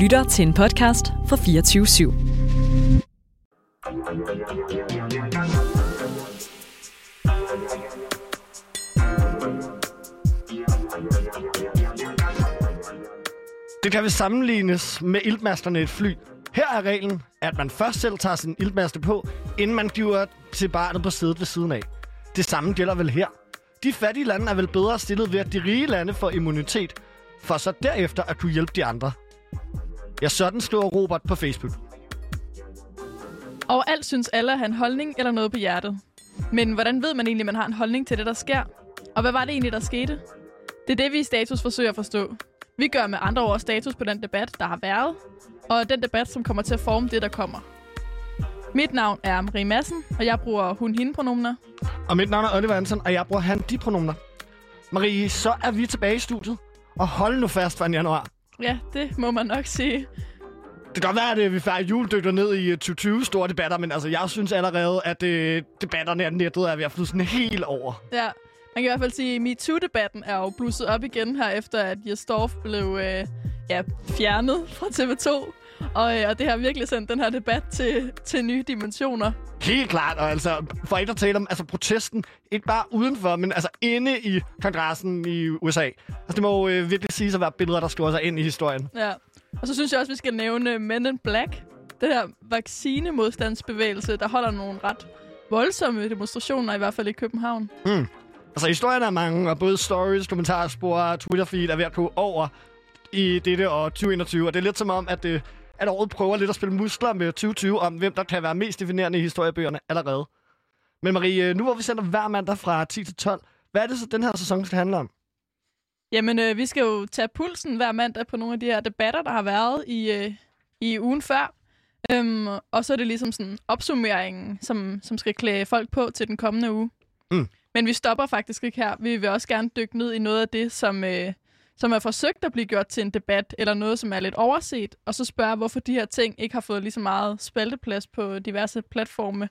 lytter til en podcast fra 24 /7. Det kan vel sammenlignes med iltmasterne i et fly. Her er reglen, at man først selv tager sin iltmaster på, inden man giver til barnet på sædet ved siden af. Det samme gælder vel her. De fattige lande er vel bedre stillet ved, at de rige lande får immunitet, for så derefter at kunne hjælpe de andre. Ja, sådan skriver Robert på Facebook. Og alt synes alle at have en holdning eller noget på hjertet. Men hvordan ved man egentlig, at man har en holdning til det, der sker? Og hvad var det egentlig, der skete? Det er det, vi i Status forsøger at forstå. Vi gør med andre ord status på den debat, der har været, og den debat, som kommer til at forme det, der kommer. Mit navn er Marie Madsen, og jeg bruger hun-hende-pronomener. Og mit navn er Oliver Hansen, og jeg bruger han de pronomener. Marie, så er vi tilbage i studiet. Og hold nu fast for en januar. Ja, det må man nok sige. Det kan godt være, at vi færdig juledykker ned i 2020 store debatter, men altså, jeg synes allerede, at øh, debatterne af nettet er ved at flyde sådan helt over. Ja, man kan i hvert fald sige, at MeToo-debatten er jo blusset op igen her, efter at Jesdorf blev øh, ja, fjernet fra TV2. Og, øh, og det har virkelig sendt den her debat til, til nye dimensioner. Helt klart, og altså, for ikke at tale om altså, protesten, ikke bare udenfor, men altså inde i kongressen i USA. Altså, det må jo øh, virkelig sige at være billeder, der skriver sig ind i historien. Ja. Og så synes jeg også, vi skal nævne Men in Black. Det her vaccinemodstandsbevægelse, der holder nogle ret voldsomme demonstrationer, i hvert fald i København. Mm. Altså, historien er mange, og både stories, kommentarspor, Twitter-feed er ved at gå over i dette år 2021. Og det er lidt som om, at, øh, at året prøver lidt at spille muskler med 2020 om, hvem der kan være mest definerende i historiebøgerne allerede. Men Marie, øh, nu hvor vi sender hver mandag fra 10 til 12, hvad er det så, den her sæson skal handle om? Jamen, øh, vi skal jo tage pulsen hver mandag på nogle af de her debatter, der har været i, øh, i ugen før. Øhm, og så er det ligesom sådan opsummeringen, som, som skal klæde folk på til den kommende uge. Mm. Men vi stopper faktisk ikke her. Vi vil også gerne dykke ned i noget af det, som, øh, som er forsøgt at blive gjort til en debat, eller noget, som er lidt overset, og så spørge, hvorfor de her ting ikke har fået lige så meget spalteplads på diverse platforme,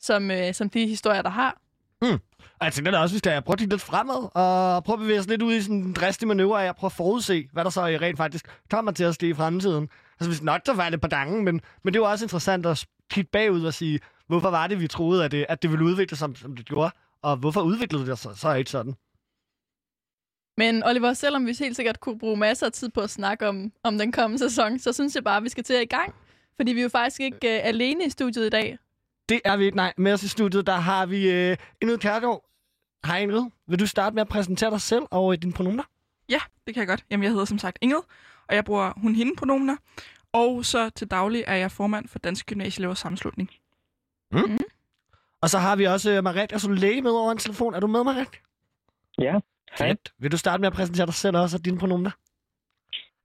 som, øh, som de historier, der har. Mm. Og jeg tænker da også, hvis jeg prøver at lidt fremad, og prøve at bevæge os lidt ud i sådan en dristig manøvre og at prøver at forudse, hvad der så rent faktisk kommer til at ske i fremtiden. Altså, hvis nok der var det på dangen, men, men det er jo også interessant at kigge bagud og sige, hvorfor var det, vi troede, at det, at det ville udvikle sig, som, som det gjorde, og hvorfor udviklede det sig så ikke sådan? Men Oliver, selvom vi helt sikkert kunne bruge masser af tid på at snakke om, om den kommende sæson, så synes jeg bare, at vi skal til at i gang. Fordi vi er jo faktisk ikke uh, alene i studiet i dag. Det er vi ikke, nej. Med os i studiet, der har vi uh, Ingrid Kærgaard. Hej Ingrid. Vil du starte med at præsentere dig selv og uh, dine pronomener? Ja, det kan jeg godt. Jamen, jeg hedder som sagt Ingrid, og jeg bruger hun-hende-pronomener. Og så til daglig er jeg formand for Dansk Gymnasieelevers Sammenslutning. Mm. Mm. Og så har vi også uh, Marit, som læge med over en telefon. Er du med, Marit? Ja, hej. Vil du starte med at præsentere dig selv også og dine pronomener?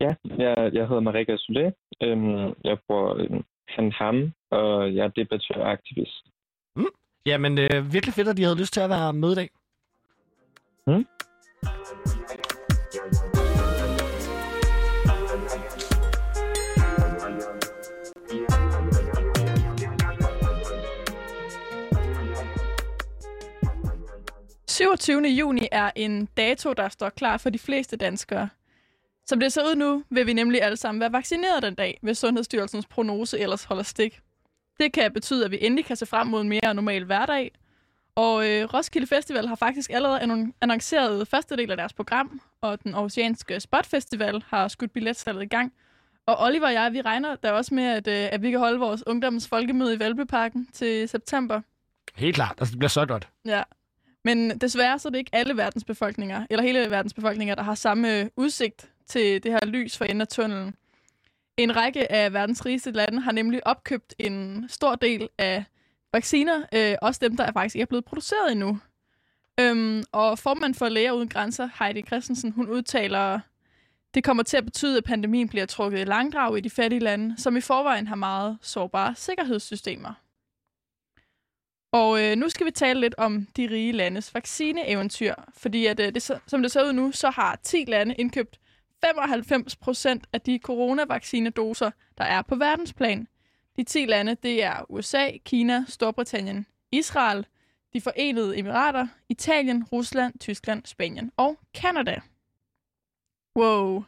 Ja, jeg, jeg hedder Marika Solé. Øhm, jeg bruger øhm, han, ham, og jeg er debattør og aktivist. Mm. Jamen, øh, virkelig fedt, at de havde lyst til at være med i dag. Mm. 27. juni er en dato, der står klar for de fleste danskere. Som det ser ud nu, vil vi nemlig alle sammen være vaccineret den dag, hvis Sundhedsstyrelsens prognose ellers holder stik. Det kan betyde, at vi endelig kan se frem mod en mere normal hverdag. Og øh, Roskilde Festival har faktisk allerede annonceret første del af deres program, og den oceanske Spot Festival har skudt billetsalget i gang. Og Oliver og jeg, vi regner der også med, at, øh, at vi kan holde vores ungdoms folkemøde i Valbyparken til september. Helt klart. Altså, det bliver så godt. Ja. Men desværre så er det ikke alle verdens befolkninger, eller hele verdens befolkninger, der har samme øh, udsigt til det her lys for enden af tunnelen. En række af verdens rigeste lande har nemlig opkøbt en stor del af vacciner, øh, også dem, der faktisk ikke er blevet produceret endnu. Øhm, og formand for Læger Uden Grænser, Heidi Christensen, hun udtaler, det kommer til at betyde, at pandemien bliver trukket i langdrag i de fattige lande, som i forvejen har meget sårbare sikkerhedssystemer. Og øh, nu skal vi tale lidt om de rige landes vaccineeventyr, fordi at, øh, det, som det ser ud nu, så har 10 lande indkøbt 95 procent af de coronavaccinedoser, der er på verdensplan. De 10 lande, det er USA, Kina, Storbritannien, Israel, de forenede emirater, Italien, Rusland, Tyskland, Spanien og Kanada. Wow.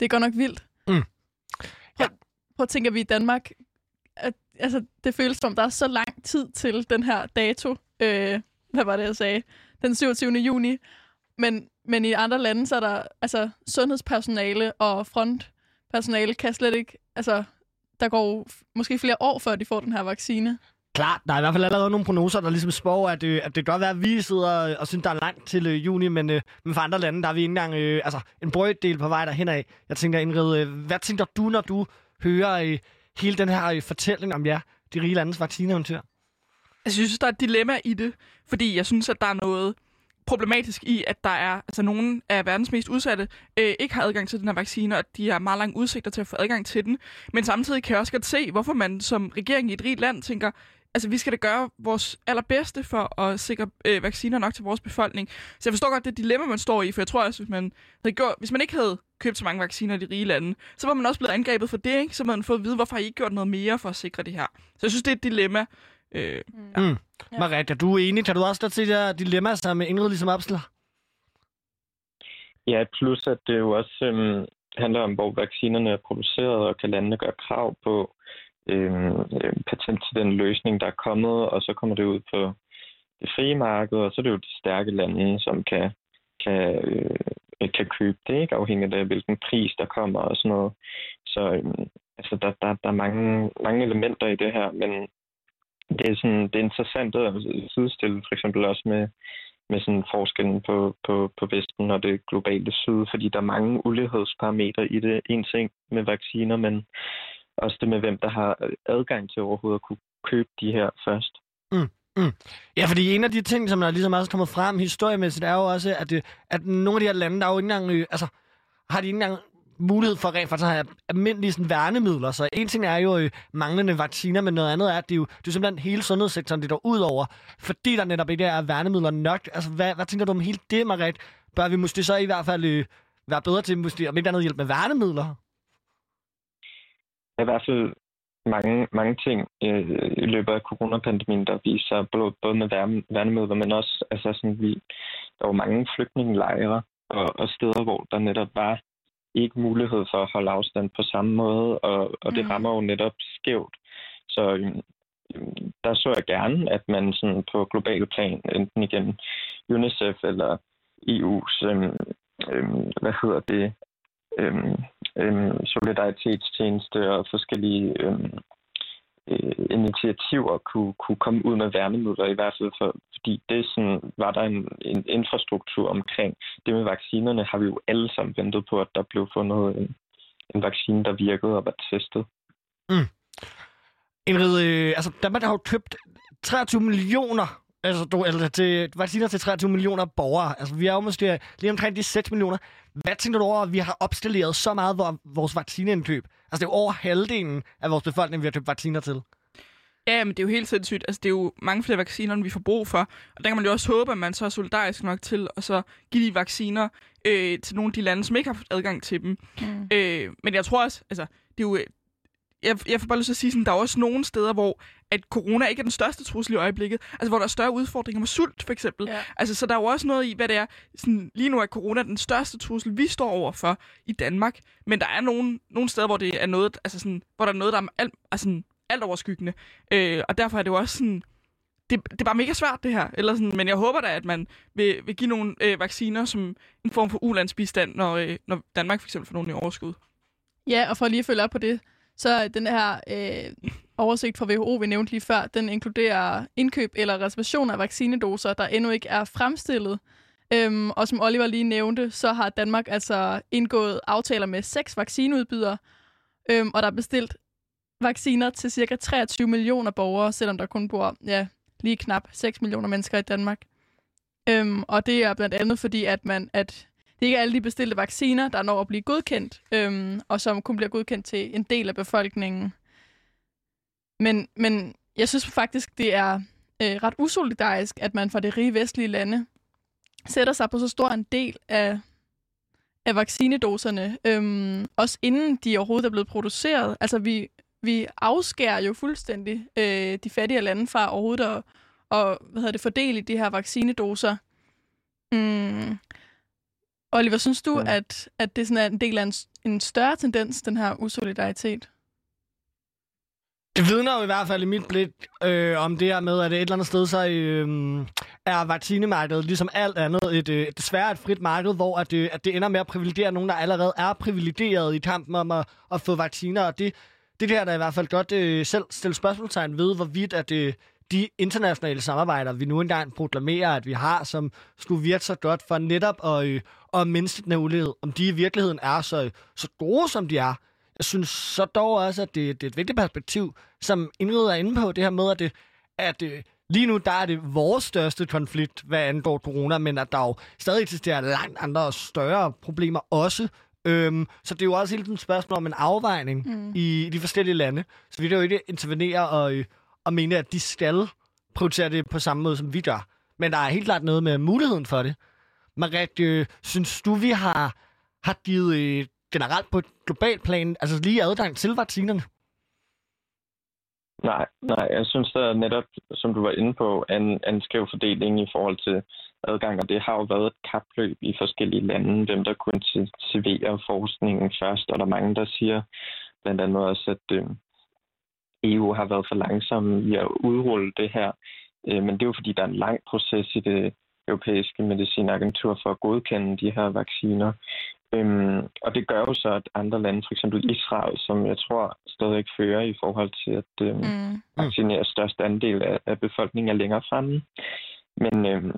Det går nok vildt. Mm. prøv at tænke, at vi i Danmark, at, altså, det føles som, der er så lang tid til den her dato. Øh, hvad var det, jeg sagde? Den 27. juni. Men, men i andre lande, så er der altså, sundhedspersonale og frontpersonale kan slet ikke... Altså, der går måske flere år, før de får den her vaccine. Klart, der er i hvert fald allerede nogle prognoser, der ligesom spår, at, øh, at det kan godt være, at vi sidder og synes, der er langt til øh, juni, men, øh, men for andre lande, der er vi ikke engang øh, altså, en brøddel på vej derhen af. Jeg tænker, Ingrid, øh, hvad tænker du, når du hører øh, hele den her øh, fortælling om ja, de rige landes vaccineeventyr? Jeg synes, der er et dilemma i det, fordi jeg synes, at der er noget problematisk i, at der er altså nogle af verdens mest udsatte øh, ikke har adgang til den her vaccine, og de har meget lange udsigter til at få adgang til den. Men samtidig kan jeg også godt se, hvorfor man som regering i et rigt land tænker, altså vi skal da gøre vores allerbedste for at sikre øh, vacciner nok til vores befolkning. Så jeg forstår godt det dilemma, man står i, for jeg tror også, hvis man, havde gjort, hvis man ikke havde købt så mange vacciner i de rige lande, så var man også blevet angrebet for det, ikke? så man fået at vide, hvorfor har I ikke gjort noget mere for at sikre det her. Så jeg synes, det er et dilemma. Øh, Mm. Ja. Maria, du er enig? Kan du også godt se det her dilemma, som Ingrid ligesom opstiller? Ja, plus at det jo også øhm, handler om, hvor vaccinerne er produceret, og kan landene gøre krav på øh, patent til den løsning, der er kommet, og så kommer det ud på det frie marked, og så er det jo de stærke lande, som kan, kan, øh, Øh, kan købe det, ikke afhængigt af, hvilken pris der kommer og sådan noget. Så øhm, altså, der, der, der er mange, mange elementer i det her, men det er, sådan, det er interessant at sidestille for eksempel også med, med sådan forskellen på, på, på Vesten og det globale syd, fordi der er mange ulighedsparametre i det. En ting med vacciner, men også det med, hvem der har adgang til overhovedet at kunne købe de her først. Mm. Mm. Ja, fordi en af de ting, som der ligesom også er kommet frem historiemæssigt, er jo også, at, det, at nogle af de her lande, der er jo ikke engang, øh, altså, har de ikke engang mulighed for rent faktisk at have almindelige sådan, værnemidler. Så en ting er jo øh, manglende vacciner, men noget andet er, at det er jo det er simpelthen hele sundhedssektoren, det der ud over, fordi der netop ikke er værnemidler nok. Altså, hvad, hvad tænker du om hele det, Marit? Bør vi måske så i hvert fald øh, være bedre til, måske, om ikke andet hjælp med værnemidler? Der er i hvert fald mange, mange ting øh, i løbet af coronapandemien, der viser både, både med værne, værnemidler, men også, altså sådan, vi, der var mange flygtningelejre og, og steder, hvor der netop var ikke mulighed for at holde afstand på samme måde, og, og det mm. rammer jo netop skævt. Så øhm, der så jeg gerne, at man sådan på global plan, enten igennem UNICEF eller EU's, øhm, øhm, hvad hedder det, øhm, øhm, solidaritetstjeneste og forskellige øhm, øh, initiativer kunne, kunne komme ud med værnemidler, i hvert fald for, fordi det sådan, var der en, en infrastruktur omkring. Det med vaccinerne har vi jo alle sammen ventet på, at der blev fundet en, en vaccine, der virkede og var testet. Mm. Ingrid, øh, altså Danmark har jo købt 23 millioner altså, du, altså til, vacciner til 23 millioner borgere. Altså, vi er jo måske lige omkring de 6 millioner. Hvad tænker du over, at vi har opstilleret så meget vores vaccineindkøb? Altså, det er jo over halvdelen af vores befolkning, vi har købt vacciner til. Ja, men det er jo helt sindssygt. Altså, det er jo mange flere vacciner, end vi får brug for. Og der kan man jo også håbe, at man så er solidarisk nok til at så give de vacciner øh, til nogle af de lande, som ikke har fået adgang til dem. Mm. Øh, men jeg tror også, altså, det er jo jeg, jeg får bare lyst til at sige, at der er også nogle steder, hvor at corona ikke er den største trussel i øjeblikket. Altså, hvor der er større udfordringer med sult, for eksempel. Ja. Altså, så der er jo også noget i, hvad det er. Sådan, lige nu er corona den største trussel, vi står over for i Danmark. Men der er nogle, nogle steder, hvor det er noget, altså sådan, hvor der er noget, der er alt, altså, alt overskyggende. Øh, og derfor er det jo også sådan... Det, det er bare mega svært, det her. Eller sådan, men jeg håber da, at man vil, vil give nogle øh, vacciner som en form for ulandsbistand, når, øh, når Danmark for eksempel får nogle i overskud. Ja, og for lige at følge op på det, så den her øh, oversigt fra WHO, vi nævnte lige før, den inkluderer indkøb eller reservation af vaccinedoser, der endnu ikke er fremstillet. Øhm, og som Oliver lige nævnte, så har Danmark altså indgået aftaler med seks vaccineudbydere, øhm, og der er bestilt vacciner til cirka 23 millioner borgere, selvom der kun bor ja, lige knap 6 millioner mennesker i Danmark. Øhm, og det er blandt andet fordi, at man at det er ikke alle de bestilte vacciner, der når at blive godkendt, øhm, og som kun bliver godkendt til en del af befolkningen. Men, men jeg synes faktisk, det er øh, ret usolidarisk, at man fra det rige vestlige lande sætter sig på så stor en del af, af vaccinedoserne, øhm, også inden de overhovedet er blevet produceret. Altså, vi, vi afskærer jo fuldstændig øh, de fattige lande fra overhovedet at og, hvad hedder det, fordele de her vaccinedoser. Mm. Oliver, synes du, ja. at, at det sådan er en del af en, en større tendens, den her usolidaritet? Det vidner jo i hvert fald i mit blik øh, om det her med, at et eller andet sted, så øh, er vaccinemarkedet ligesom alt andet et, øh, desværre et frit marked, hvor at, øh, at det ender med at privilegere nogen, der allerede er privilegeret i kampen om at, at få vacciner. Og det, det der, der i hvert fald godt øh, selv stille spørgsmålstegn ved, hvorvidt at øh, de internationale samarbejder, vi nu engang proklamerer, at vi har, som skulle virke så godt for netop at, øh, at mindske den her ulighed, om de i virkeligheden er så, så gode, som de er. Jeg synes så dog også, at det, det er et vigtigt perspektiv, som Ingrid er inde på, det her med, at, det, at øh, lige nu der er det vores største konflikt, hvad angår corona, men at der jo stadig eksisterer langt andre og større problemer også. Øhm, så det er jo også hele tiden et spørgsmål om en afvejning mm. i, i de forskellige lande. Så vi kan jo ikke intervenere og, øh, og mene, at de skal prioritere det på samme måde, som vi gør. Men der er helt klart noget med muligheden for det. Marit, øh, synes du, vi har, har givet øh, generelt på et globalt plan, altså lige adgang til vaccinerne? Nej, nej, jeg synes, der netop, som du var inde på, en, en skæv fordeling i forhold til adgang, og det har jo været et kapløb i forskellige lande, hvem der kunne intensivere forskningen først, og der er mange, der siger blandt andet også, at øh, EU har været for langsomme i at udrulle det her, øh, men det er jo fordi, der er en lang proces i det europæiske medicinagentur for at godkende de her vacciner. Øhm, og det gør jo så, at andre lande, f.eks. Israel, som jeg tror stadig fører i forhold til at øhm, mm. vaccinere størst andel af, af befolkningen er længere fremme. Men, øhm,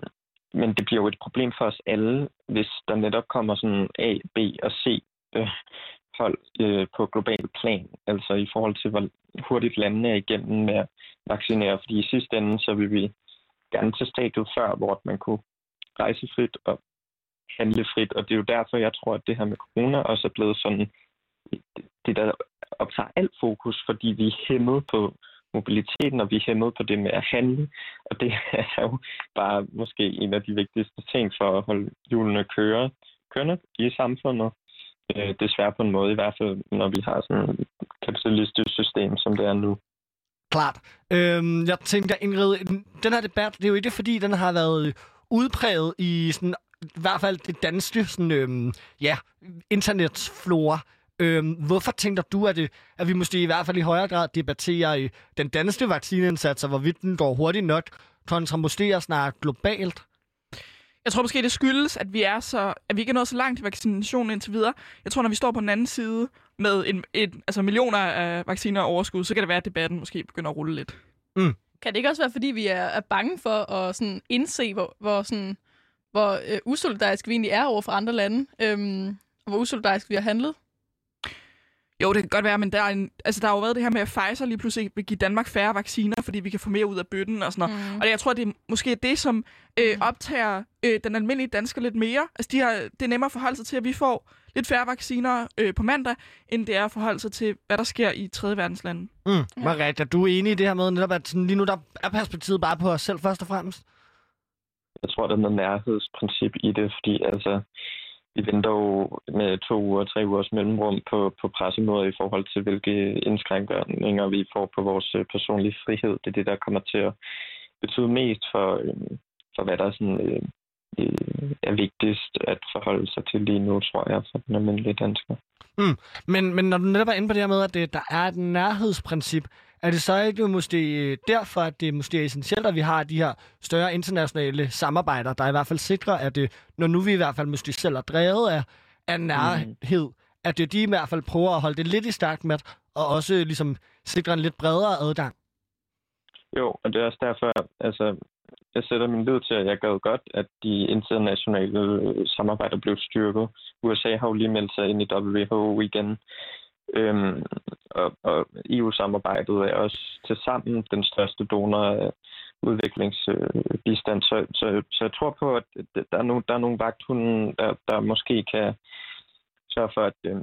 men det bliver jo et problem for os alle, hvis der netop kommer sådan A, B og C øh, hold øh, på global plan, altså i forhold til, hvor hurtigt landene er igennem med at vaccinere. Fordi i sidste ende, så vil vi gerne til stadiet før, hvor man kunne rejse frit og handle frit, og det er jo derfor, jeg tror, at det her med corona også er blevet sådan, det der optager alt fokus, fordi vi er hæmmet på mobiliteten, og vi er hæmmet på det med at handle, og det er jo bare måske en af de vigtigste ting for at holde hjulene køre, kørende i samfundet. Øh, desværre på en måde, i hvert fald når vi har sådan et kapitalistisk system, som det er nu. Klart. Øhm, jeg tænker, Ingrid, den her debat, det er jo ikke fordi, den har været udpræget i sådan i hvert fald det danske sådan, øhm, ja, internetsflora. Øhm, hvorfor tænker du, at, det, at vi måske i hvert fald i højere grad debatterer i den danske vaccineindsats, og hvorvidt den går hurtigt nok, kontra måske snart globalt? Jeg tror måske, det skyldes, at vi er så, at vi ikke er nået så langt i vaccinationen indtil videre. Jeg tror, når vi står på den anden side med en, et, altså millioner af vacciner og overskud, så kan det være, at debatten måske begynder at rulle lidt. Mm. Kan det ikke også være, fordi vi er, er bange for at sådan indse, hvor, hvor sådan hvor øh, usolidarisk vi egentlig er over for andre lande, øhm, og hvor usolidarisk vi har handlet. Jo, det kan godt være, men der, er en, altså, der har jo været det her med, at Pfizer lige pludselig vil give Danmark færre vacciner, fordi vi kan få mere ud af bøtten og sådan noget. Mm. Og jeg tror, det er måske det, som øh, mm. optager øh, den almindelige dansker lidt mere. Altså, de har, det er nemmere at forholde sig til, at vi får lidt færre vacciner øh, på mandag, end det er at forholde sig til, hvad der sker i tredje verdenslande. Mm. Ja. Maria, er du enig i det her med, netop, at sådan, lige nu der er perspektivet bare på os selv først og fremmest? Jeg tror, der er noget nærhedsprincip i det, fordi altså, vi venter jo med to uger, og tre ugers mellemrum på, på pressemøder i forhold til, hvilke indskrænkninger vi får på vores øh, personlige frihed. Det er det, der kommer til at betyde mest for, øh, for hvad der sådan, øh, øh, er vigtigst at forholde sig til lige nu, tror jeg, for den almindelige dansker. Mm. Men, men når du netop er inde på det her med, at det, der er et nærhedsprincip, er det så ikke måske øh, derfor, at det måske er essentielt, at vi har de her større internationale samarbejder, der i hvert fald sikrer, at det, når nu vi i hvert fald måske selv er drevet af, af nærhed, mm. at det, de i hvert fald prøver at holde det lidt i stærkt med, og også ligesom sikre en lidt bredere adgang? Jo, og det er også derfor, altså, jeg sætter min lid til, at jeg gad godt, at de internationale samarbejder blev styrket. USA har jo lige meldt sig ind i WHO igen. Øhm, og, og EU-samarbejdet er også til sammen den største donor af udviklingsbistand. Så, så, så jeg tror på, at der er no, der er nogle vagthunde, der, der måske kan sørge for, at, øh,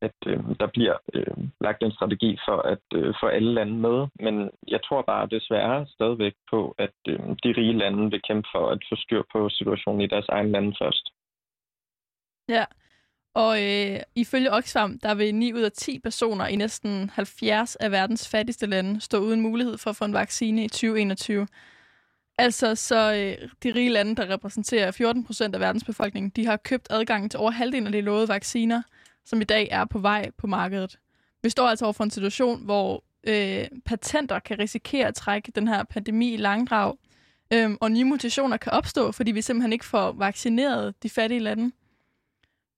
at øh, der bliver øh, lagt en strategi for at øh, få alle lande med. Men jeg tror bare desværre stadigvæk på, at øhm, de rige lande vil kæmpe for at få styr på situationen i deres egen lande først. Ja, og øh, ifølge Oxfam, der vil 9 ud af 10 personer i næsten 70 af verdens fattigste lande stå uden mulighed for at få en vaccine i 2021. Altså, så øh, de rige lande, der repræsenterer 14 procent af verdens befolkning, de har købt adgang til over halvdelen af de lovede vacciner, som i dag er på vej på markedet. Vi står altså over for en situation, hvor øh, patenter kan risikere at trække den her pandemi i langdrag, øh, og nye mutationer kan opstå, fordi vi simpelthen ikke får vaccineret de fattige lande.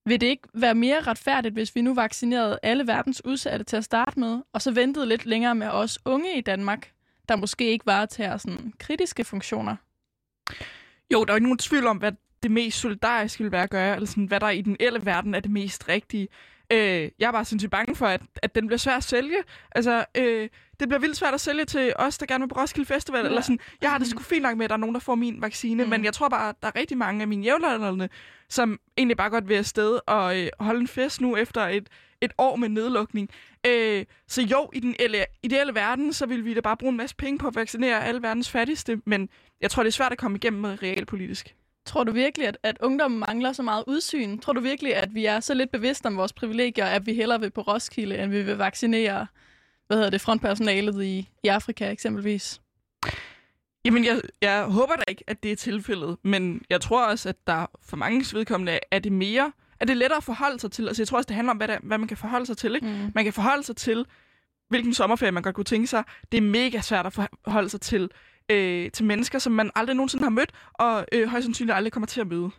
Vil det ikke være mere retfærdigt, hvis vi nu vaccinerede alle verdens udsatte til at starte med, og så ventede lidt længere med os unge i Danmark, der måske ikke varetager sådan kritiske funktioner? Jo, der er ikke nogen tvivl om, hvad det mest solidariske vil være at gøre, eller sådan, hvad der i den ældre verden er det mest rigtige. Øh, jeg er bare sindssygt bange for, at, at den bliver svær at sælge. Altså, øh, det bliver vildt svært at sælge til os, der gerne vil på Roskilde Festival. Ja. Eller sådan. Jeg har det sgu fint nok med, at der er nogen, der får min vaccine, mm. men jeg tror bare, at der er rigtig mange af mine jævnaldrende, som egentlig bare godt vil afsted og øh, holde en fest nu efter et, et år med nedlukning. Øh, så jo, i den ideelle verden, så vil vi da bare bruge en masse penge på at vaccinere alle verdens fattigste, men jeg tror, det er svært at komme igennem med realpolitisk. Tror du virkelig, at, at ungdommen mangler så meget udsyn? Tror du virkelig, at vi er så lidt bevidste om vores privilegier, at vi hellere vil på Roskilde, end vi vil vaccinere hvad hedder det, frontpersonalet i, i Afrika eksempelvis? Jamen, jeg, jeg håber da ikke, at det er tilfældet, men jeg tror også, at der for mange vedkommende er det mere, er det lettere at forholde sig til. Altså, jeg tror også, det handler om, hvad, der, hvad man kan forholde sig til. Ikke? Mm. Man kan forholde sig til, hvilken sommerferie man godt kunne tænke sig. Det er mega svært at forholde sig til, øh, til mennesker, som man aldrig nogensinde har mødt, og øh, højst sandsynligt aldrig kommer til at møde.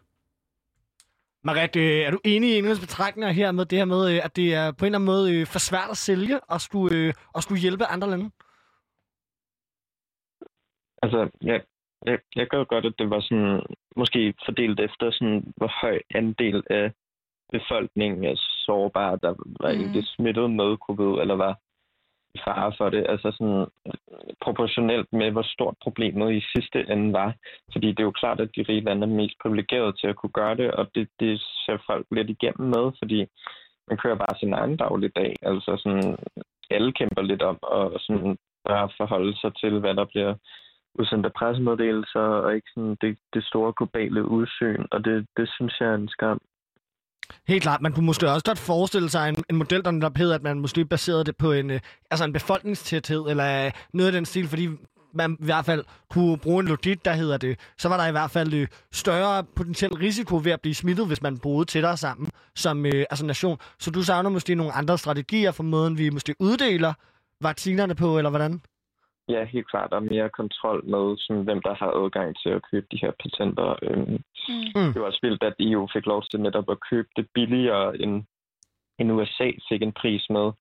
Marit, øh, er du enig i Ingrids betragtninger her med det her med, øh, at det er på en eller anden måde øh, for svært at sælge og skulle, og skulle hjælpe andre lande? Altså, jeg, jeg, jeg gør godt, at det var sådan, måske fordelt efter, sådan, hvor høj andel af befolkningen er sårbar, der var mm. ikke smittet med covid, eller var fare for det. Altså sådan øh, proportionelt med, hvor stort problemet i sidste ende var. Fordi det er jo klart, at de rige lande er mest privilegerede til at kunne gøre det, og det, det ser folk lidt igennem med, fordi man kører bare sin egen dagligdag. Altså sådan, alle kæmper lidt om at sådan bare forholde sig til, hvad der bliver udsendt af pressemeddelelser, og ikke sådan det, det store globale udsyn, og det, det synes jeg er en skam. Helt klart. Man kunne måske også godt forestille sig en, en model, der netop hedder, at man måske baserede det på en, øh, altså en befolkningstæthed, eller øh, noget af den stil, fordi man i hvert fald kunne bruge en logik, der hedder det, så var der i hvert fald øh, større potentiel risiko ved at blive smittet, hvis man boede tættere sammen som øh, altså nation. Så du savner måske nogle andre strategier for måden, vi måske uddeler vaccinerne på, eller hvordan? Ja, helt klart. Der er mere kontrol med, sådan, hvem der har adgang til at købe de her patenter. Øhm, mm. Det var også vildt, at EU fik lov til netop at købe det billigere, end, end USA fik en pris med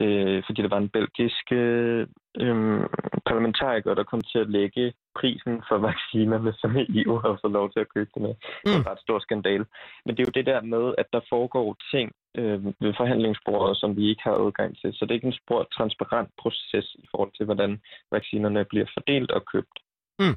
øh, fordi der var en belgisk øh, parlamentariker, der kom til at lægge prisen for vaccinerne, som EU har fået lov til at købe det med. Mm. Det var et stort skandal. Men det er jo det der med, at der foregår ting øh, ved forhandlingsbordet, som vi ikke har adgang til. Så det er ikke en spor transparent proces i forhold til, hvordan vaccinerne bliver fordelt og købt. Mm.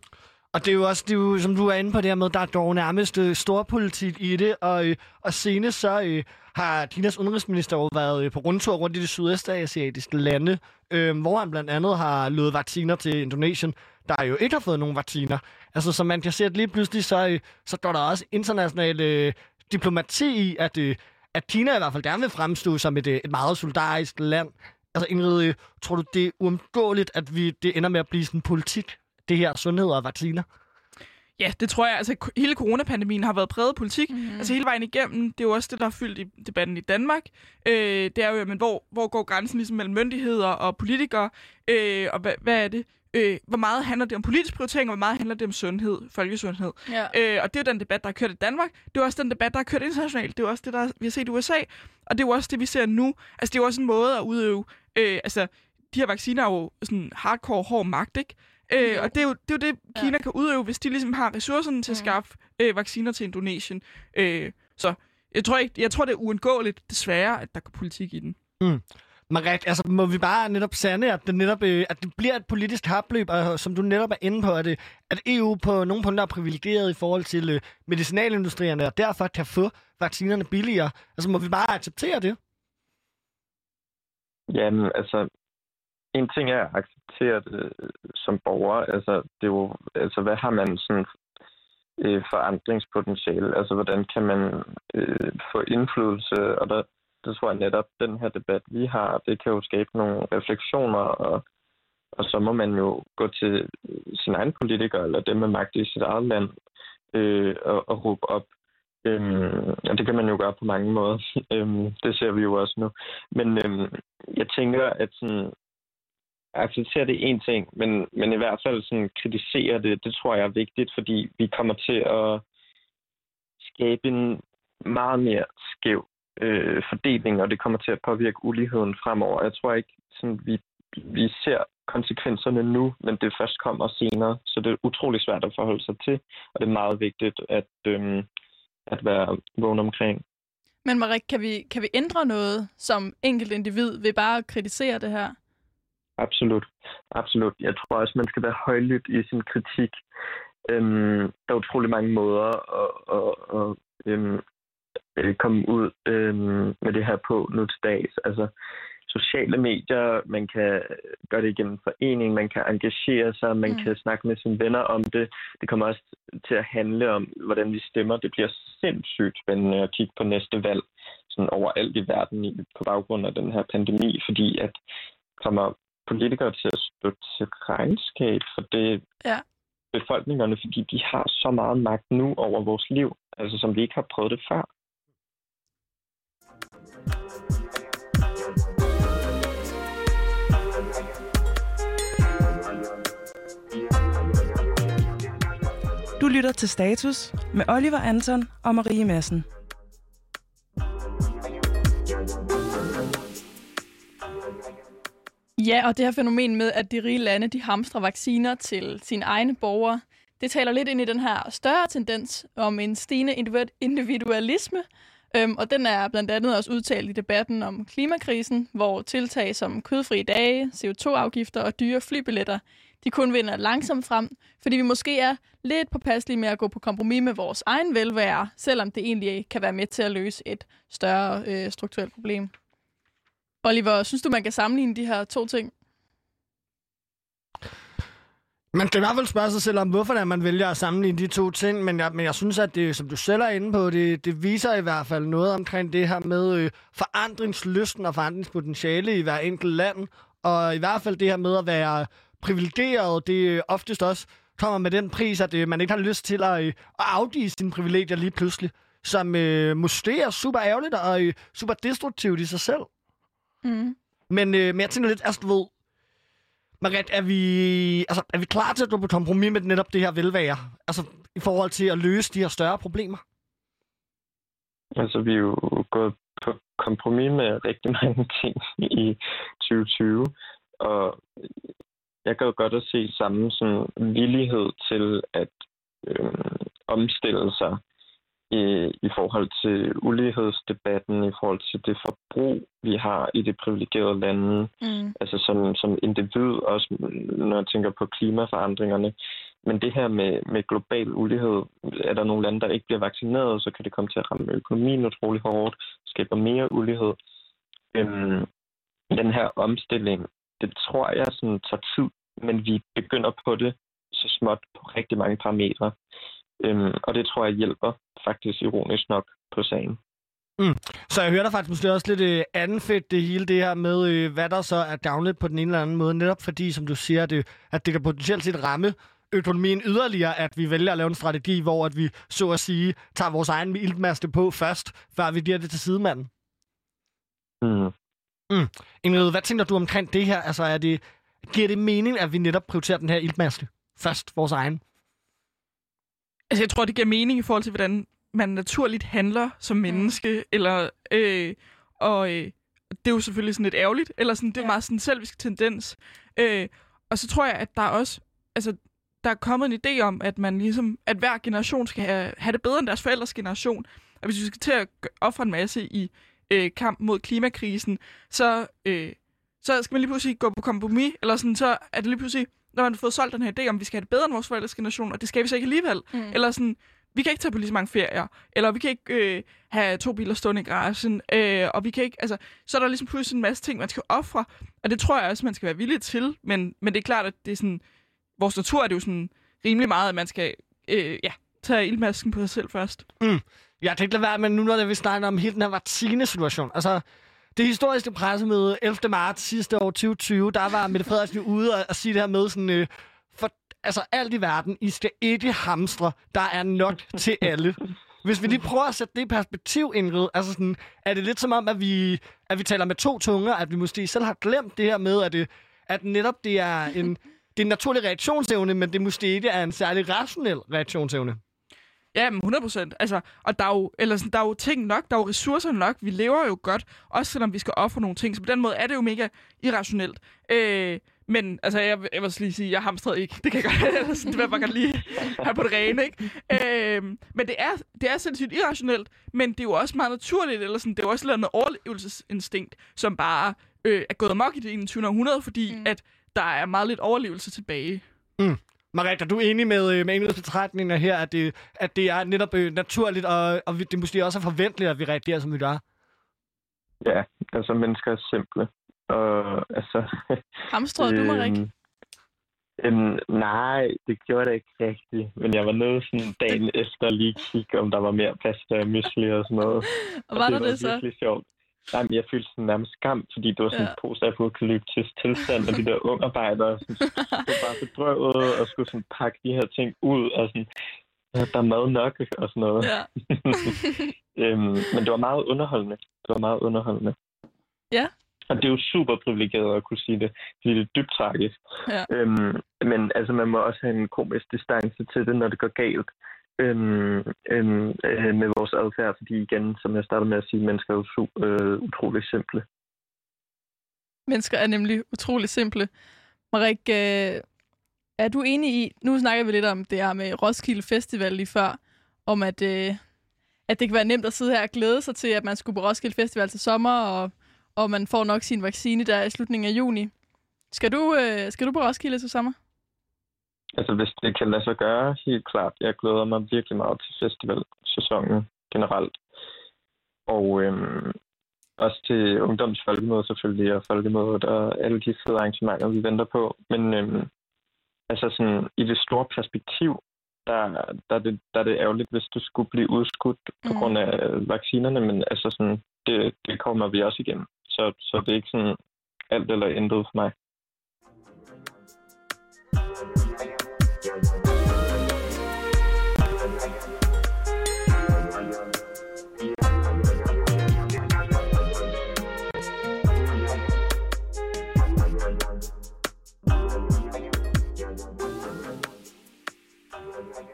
Og det er jo også, det er jo, som du er inde på det her med, der er dog nærmest øh, storpolitik i det, og, øh, og senest så øh, har Kinas udenrigsminister jo været øh, på rundtur rundt i de sydøstasiatiske lande, øh, hvor han blandt andet har løbet vacciner til Indonesien, der jo ikke har fået nogen vacciner. Altså, så man kan se, at lige pludselig så, øh, så går der også international øh, diplomati i, at, øh, at Kina i hvert fald gerne vil fremstå som et, øh, et meget solidarisk land. Altså, Ingrid, øh, tror du, det er uundgåeligt, at vi, det ender med at blive sådan politik det her sundhed og vacciner? Ja, det tror jeg. Altså, hele coronapandemien har været præget politik. Mm. Altså, hele vejen igennem. Det er jo også det, der har fyldt i debatten i Danmark. Øh, det er jo, men hvor, hvor går grænsen ligesom mellem myndigheder og politikere? Øh, og hvad, hvad er det? Øh, hvor meget handler det om politisk prioritering, og hvor meget handler det om sundhed, folkesundhed? Ja. Øh, og det er jo den debat, der har kørt i Danmark. Det er også den debat, der har kørt internationalt. Det er også det, der vi har set i USA. Og det er jo også det, vi ser nu. Altså, det er jo også en måde at udøve... Øh, altså, de her vacciner er jo sådan hardcore hård magt, ikke? Øh, og det er, jo, det er jo det, Kina ja. kan udøve, hvis de ligesom har ressourcerne til at mm. skaffe øh, vacciner til Indonesien. Øh, så jeg tror, ikke, jeg tror, det er uundgåeligt, desværre, at der går politik i den. Mm. Marit, altså må vi bare netop sande, at det, netop, øh, at det bliver et politisk kapløb, og som du netop er inde på, at, det, at EU på nogle punkter er privilegeret i forhold til øh, medicinalindustrierne, og derfor kan få vaccinerne billigere. Altså må vi bare acceptere det? Jamen, altså, en ting er at acceptere det øh, som borger. Altså, det er jo, altså hvad har man sådan øh, forandringspotentiale? Altså, hvordan kan man øh, få indflydelse? Og der, det tror jeg netop, den her debat, vi har, det kan jo skabe nogle refleksioner, og, og så må man jo gå til sin egen politiker, eller dem med magt i sit eget land, øh, og, og råbe op. Øhm, og det kan man jo gøre på mange måder. øhm, det ser vi jo også nu. Men øhm, jeg tænker, at sådan, acceptere det en ting, men, men i hvert fald sådan kritisere det, det tror jeg er vigtigt, fordi vi kommer til at skabe en meget mere skæv øh, fordeling, og det kommer til at påvirke uligheden fremover. Jeg tror ikke, sådan, vi, vi ser konsekvenserne nu, men det først kommer senere, så det er utrolig svært at forholde sig til, og det er meget vigtigt at, øhm, at være vågen omkring. Men Marik, kan vi, kan vi ændre noget som enkelt individ ved bare at kritisere det her? Absolut. Absolut. Jeg tror også, man skal være højlydt i sin kritik. Øhm, der er utrolig mange måder at, at, at, øhm, at komme ud øhm, med det her på nu til dags. Altså, sociale medier, man kan gøre det igennem forening, man kan engagere sig, man mm. kan snakke med sine venner om det. Det kommer også til at handle om, hvordan vi stemmer. Det bliver sindssygt spændende at kigge på næste valg sådan overalt i verden på baggrund af den her pandemi, fordi at kommer politikere til at stå til regnskab for det ja. befolkningerne, fordi de har så meget magt nu over vores liv, altså som vi ikke har prøvet det før. Lytter til Status med Oliver Anton og Marie Madsen. Ja, og det her fænomen med, at de rige lande de hamstrer vacciner til sine egne borgere, det taler lidt ind i den her større tendens om en stigende individualisme, øhm, og den er blandt andet også udtalt i debatten om klimakrisen, hvor tiltag som kødfri dage, CO2-afgifter og dyre flybilletter, de kun vinder langsomt frem, fordi vi måske er lidt påpasselige med at gå på kompromis med vores egen velvære, selvom det egentlig kan være med til at løse et større øh, strukturelt problem. Oliver, synes du, man kan sammenligne de her to ting? Man kan i hvert fald spørge sig selv om, hvorfor det er, man vælger at sammenligne de to ting, men jeg, men jeg synes, at det, som du selv er inde på, det, det viser i hvert fald noget omkring det her med øh, forandringslysten og forandringspotentiale i hver enkelt land, og i hvert fald det her med at være privilegeret, det oftest også kommer med den pris, at øh, man ikke har lyst til at, øh, at afgive sine privilegier lige pludselig, som øh, måske er super ærgerligt og øh, super destruktivt i sig selv. Mm. Men, øh, men jeg tænker lidt, altså du ved, Marit, er vi, altså, er vi klar til at gå på kompromis med netop det her velvære? Altså i forhold til at løse de her større problemer? Altså, vi er jo gået på kompromis med rigtig mange ting i 2020, og jeg kan jo godt at se samme sådan, villighed til at øh, omstille sig i, i forhold til ulighedsdebatten, i forhold til det forbrug, vi har i det privilegerede lande, mm. altså som, som individ, også når jeg tænker på klimaforandringerne. Men det her med, med global ulighed, er der nogle lande, der ikke bliver vaccineret, så kan det komme til at ramme økonomien utrolig hårdt, skaber mere ulighed. Øhm, den her omstilling, det tror jeg sådan tager tid, men vi begynder på det så småt på rigtig mange parametre. Øhm, og det tror jeg hjælper faktisk ironisk nok på sagen. Mm. Så jeg hører dig faktisk måske også lidt øh, anfedt det hele det her med, øh, hvad der så er gavnligt på den ene eller anden måde, netop fordi, som du siger, det, at det kan potentielt set ramme økonomien yderligere, at vi vælger at lave en strategi, hvor at vi så at sige tager vores egen iltmaste på først, før vi giver det til sidemanden. Mm. Mm. Ingrid, hvad tænker du omkring det her? Altså, er det, giver det mening, at vi netop prioriterer den her iltmaste først, vores egen? Altså, jeg tror, det giver mening i forhold til, hvordan man naturligt handler som menneske, mm. eller, øh, og øh, det er jo selvfølgelig sådan lidt ærgerligt, eller sådan, det er ja. meget sådan en selvisk tendens. Øh, og så tror jeg, at der er også, altså, der er kommet en idé om, at man ligesom, at hver generation skal have, have det bedre end deres forældres generation. Og hvis vi skal til at ofre en masse i øh, kamp mod klimakrisen, så, øh, så skal man lige pludselig gå på kompromis, eller sådan, så er det lige pludselig, når man har fået solgt den her idé om, at vi skal have det bedre end vores forældres generation, og det skal vi så ikke alligevel. Mm. Eller sådan, vi kan ikke tage på lige så mange ferier, eller vi kan ikke øh, have to biler stående i garagen, øh, og vi kan ikke, altså, så er der ligesom pludselig en masse ting, man skal ofre, og det tror jeg også, man skal være villig til, men, men det er klart, at det er sådan, vores natur er det jo sådan rimelig meget, at man skal, øh, ja, tage ildmasken på sig selv først. Mm. Jeg kan ikke lade være med nu, når vi snakker om hele den her vaccinesituation. Altså, det historiske pressemøde 11. marts sidste år 2020, der var Mette Frederiksen ude og, og sige det her med sådan, øh, for altså alt i verden, I skal ikke hamstre, der er nok til alle. Hvis vi lige prøver at sætte det i perspektiv, Ingrid, altså sådan, er det lidt som om, at vi, at vi taler med to tunger, at vi måske selv har glemt det her med, at, det, at netop det er en, det er en naturlig reaktionsevne, men det måske ikke er en særlig rationel reaktionsevne. Ja, men 100 procent. Altså, og der er, jo, eller sådan, der er jo ting nok, der er jo ressourcer nok. Vi lever jo godt, også selvom vi skal ofre nogle ting. Så på den måde er det jo mega irrationelt. Øh, men altså, jeg, jeg vil lige sige, jeg hamstrede ikke. Det kan jeg godt, sådan, det vil jeg bare godt lige have på det rene, ikke? Øh, men det er, det er sindssygt irrationelt, men det er jo også meget naturligt, eller sådan, det er jo også noget overlevelsesinstinkt, som bare øh, er gået amok i det 21. århundrede, fordi mm. at der er meget lidt overlevelse tilbage. Mm. Marit, er du enig med, øh, med Ingrids betragtninger her, at det, at det er netop øh, naturligt, og, og det måske også er forventeligt, at vi reagerer, som vi gør? Ja, altså mennesker er simple. Og altså... Hamstrede du, Marik? øhm, Øhm, nej, det gjorde det ikke rigtigt. Men jeg var nede sådan dagen efter lige kigge, om der var mere pasta og mysli og sådan noget. Og var der det det så? virkelig sjovt. Nej, men jeg følte sådan nærmest skam, fordi det var sådan Ja. en post-apokalyptisk tilstand, og de der ungarbejdere sådan, stod bare bedrøvet og skulle sådan pakke de her ting ud, og sådan, der er mad nok og sådan noget. Ja. øhm, men det var meget underholdende. Det var meget underholdende. Ja. Og det er jo super privilegeret at kunne sige det, fordi det er dybt tragisk. Ja. Øhm, men altså, man må også have en komisk distance til det, når det går galt øhm, øhm, øh, med vores adfærd, fordi igen, som jeg startede med at sige, mennesker er jo øh, utrolig simple. Mennesker er nemlig utrolig simple. Marik, øh, er du enig i, nu snakker vi lidt om det her med Roskilde Festival lige før, om at, øh, at det kan være nemt at sidde her og glæde sig til, at man skulle på Roskilde Festival til sommer, og, og man får nok sin vaccine der i slutningen af juni. Skal du, øh, skal du på Roskilde til sommer? Altså, hvis det kan lade sig gøre, helt klart. Jeg glæder mig virkelig meget til festivalsæsonen generelt. Og øhm, også til ungdomsfolkemødet selvfølgelig, og folkemødet, og alle de fede arrangementer, vi venter på. Men øhm, altså sådan, i det store perspektiv, der, der, er det, der er det ærgerligt, hvis du skulle blive udskudt på Mhm. grund af vaccinerne, men altså sådan, det, det kommer vi også igennem. Så, så det er ikke sådan alt eller intet for mig.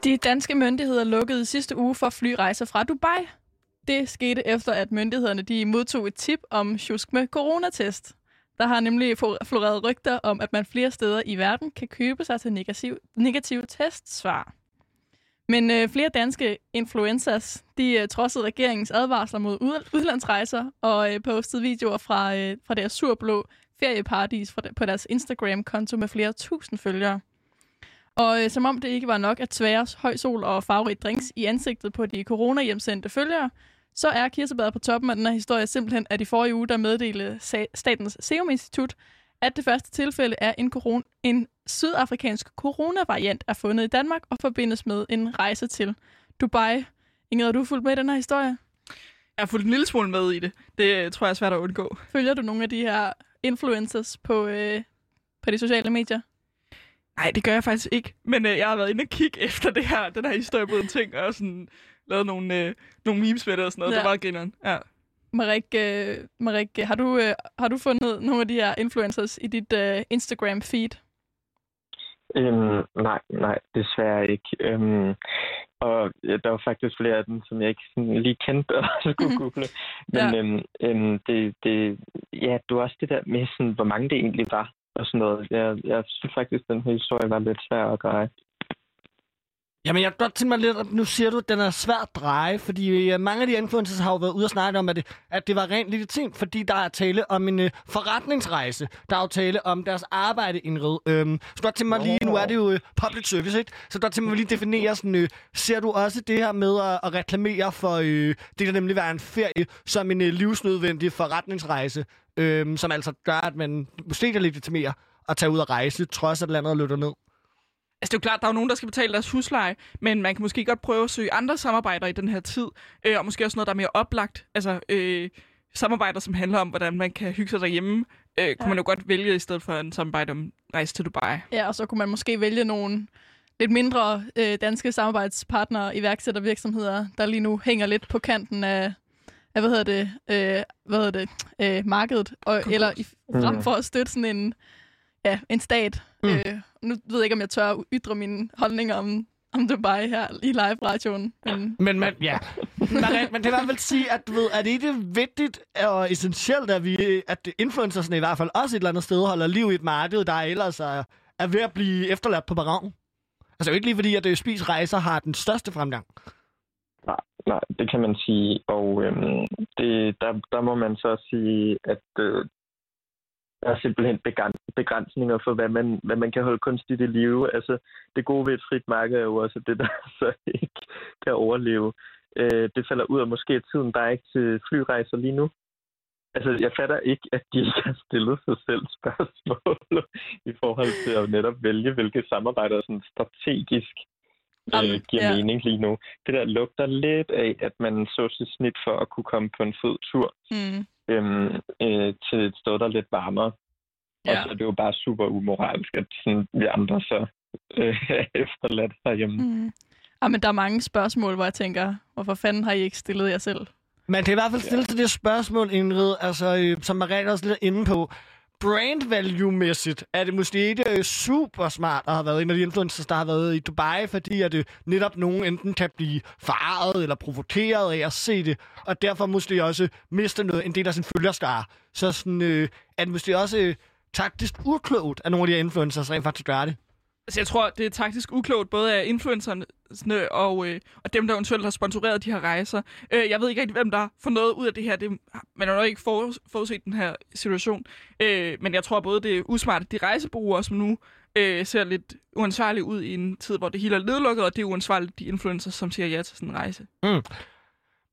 De danske myndigheder lukkede sidste uge for flyrejser fra Dubai. Det skete efter, at myndighederne de modtog et tip om tjusk med coronatest. Der har nemlig floreret rygter om, at man flere steder i verden kan købe sig til negativ, negative testsvar. Men øh, flere danske influencers, de øh, trodsede regeringens advarsler mod ud- udlandsrejser og øh, postede videoer fra, øh, fra deres surblå ferieparadis fra, på deres Instagram-konto med flere tusind følgere. Og øh, som om det ikke var nok at tvære høj sol og farverigt drinks i ansigtet på de corona-hjemsendte følgere, så er kirsebæret på toppen af den her historie simpelthen, at i forrige uge, der meddelte Statens Serum Institut, at det første tilfælde er en, koron- en sydafrikansk coronavariant er fundet i Danmark og forbindes med en rejse til Dubai. Ingrid, har du fulgt med i den her historie? Jeg har fulgt en lille smule med i det. Det øh, tror jeg er svært at undgå. Følger du nogle af de her influencers på, øh, på de sociale medier? Nej, det gør jeg faktisk ikke. Men øh, jeg har været inde og kigge efter det her, den her historie på en ting, og sådan lavet nogle, øh, nogle memes med det og sådan noget. Ja. Det var grineren. Ja. Marik, øh, Marik har, du, øh, har du fundet nogle af de her influencers i dit øh, Instagram-feed? Øhm, nej, nej, desværre ikke. Øhm, og ja, der var faktisk flere af dem, som jeg ikke sådan lige kendte og skulle google. Men ja. øhm, øhm, det, det, ja, det var også det der med, sådan, hvor mange det egentlig var og sådan noget. Jeg, jeg synes faktisk, den her historie var lidt svær at greje. Jamen, jeg kan godt tænke mig lidt, at nu siger du, at den er svær at dreje, fordi øh, mange af de influencers har jo været ude og snakke om, at det, at det var rent legitimt, fordi der er tale om en øh, forretningsrejse. Der er jo tale om deres arbejde, Ingrid. Øhm, så godt tænke mig lige, nu er det jo øh, public service, ikke? Så godt tænke mig lige definere sådan, øh, ser du også det her med at, at reklamere for øh, det, der nemlig være en ferie, som en øh, livsnødvendig forretningsrejse, øh, som altså gør, at man måske kan legitimere at tage ud og rejse, trods at landet løber ned? Altså, det er jo klart, der er jo nogen, der skal betale deres husleje, men man kan måske godt prøve at søge andre samarbejder i den her tid, øh, og måske også noget, der er mere oplagt. Altså, øh, samarbejder, som handler om, hvordan man kan hygge sig derhjemme, øh, kunne Ja. man jo godt vælge i stedet for en samarbejde om rejse til Dubai. Ja, og så kunne man måske vælge nogle lidt mindre øh, danske samarbejdspartnere, iværksættervirksomheder, der lige nu hænger lidt på kanten af hvad hedder det, øh, hvad hedder det øh, markedet, og, eller i, frem Mm. for at støtte sådan en, ja, en stat. Mm. Øh, nu ved jeg ikke, om jeg tør at ytre mine holdninger om, om Dubai her i live-radioen. Men Men, men ja. Marie, men det vil fald sige, at du ved, er det ikke vigtigt og essentielt, at, vi, at influencersne i hvert fald også et eller andet sted holder liv i et marked, der ellers er, er ved at blive efterladt på baron? Altså jo ikke lige fordi, at det Spis Rejser har den største fremgang. Nej, Nej, det kan man sige. Og øhm, det, der, der må man så sige, at øh, der er simpelthen begrænsninger for, hvad man, hvad man kan holde kunstigt i live. Altså, det gode ved et frit marked er jo også det, der så ikke kan overleve. Øh, det falder ud af måske tiden, der er ikke til flyrejser lige nu. Altså, jeg fatter ikke, at de ikke har stillet sig selv spørgsmål i forhold til at netop vælge, hvilke samarbejder sådan strategisk øh, Jamen, giver ja. mening lige nu. Det der lugter lidt af, at man så sit snit for at kunne komme på en fed tur mm, øhm, øh, til et sted, der er lidt varmere. Ja. Og Ja. så er det jo bare super umoralsk, at sådan, vi andre så øh, er efterladt herhjemme. Mm. Ah, men der er mange spørgsmål, hvor jeg tænker, hvorfor fanden har I ikke stillet jer selv? Man kan i hvert fald stille til det spørgsmål, Ingrid, altså, øh, som Maria også lidt er inde på. Brand value-mæssigt er det måske ikke øh, super smart at have været en af de influencers, der har været i Dubai, fordi at det netop nogen enten kan blive faret eller provokeret af at se det, og derfor måske også miste noget, en del af sin følgerskare. Så sådan, øh, er det måske også øh, taktisk uklogt, at nogle af de her influencers rent faktisk gør det. Altså, jeg tror, det er taktisk uklogt, både af influencerne og, øh, og dem, der eventuelt har sponsoreret de her rejser. Øh, jeg ved ikke rigtig, hvem der får noget ud af det her. Det, man har nok ikke for, forudset den her situation. Øh, men jeg tror både, det er usmart, at de rejsebrugere, som nu øh, ser lidt uansvarlige ud i en tid, hvor det hele er nedlukket, og det er uansvarligt, de influencers, som siger ja til sådan en rejse. Mm.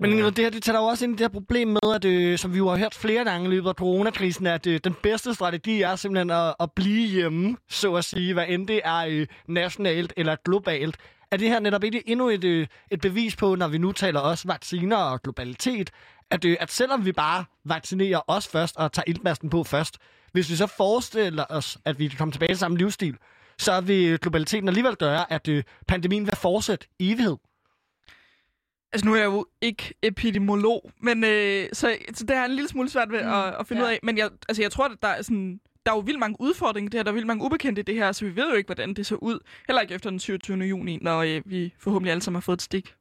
Men Ingrid, det her det tager jo også ind i det her problem med, at, øh, som vi jo har hørt flere gange i løbet af coronakrisen, at øh, den bedste strategi er simpelthen at, at blive hjemme, så at sige, hvad end det er øh, nationalt eller globalt. Er det her netop ikke endnu et, øh, et bevis på, når vi nu taler også vacciner og globalitet, at, øh, at selvom vi bare vaccinerer os først og tager iltmasken på først, hvis vi så forestiller os, at vi kan komme tilbage til samme livsstil, så vil globaliteten alligevel gøre, at øh, pandemien vil fortsætte i evighed. Altså, nu er jeg jo ikke epidemiolog, men øh, så, så det er en lille smule svært ved Mm, at, at finde ja. ud af. Men jeg, altså, jeg tror, at der er sådan... Der er jo vildt mange udfordringer det her. Der er vildt mange ubekendte i det her, så vi ved jo ikke, hvordan det ser ud. Heller ikke efter den 27. juni, når øh, vi forhåbentlig alle sammen har fået et stik.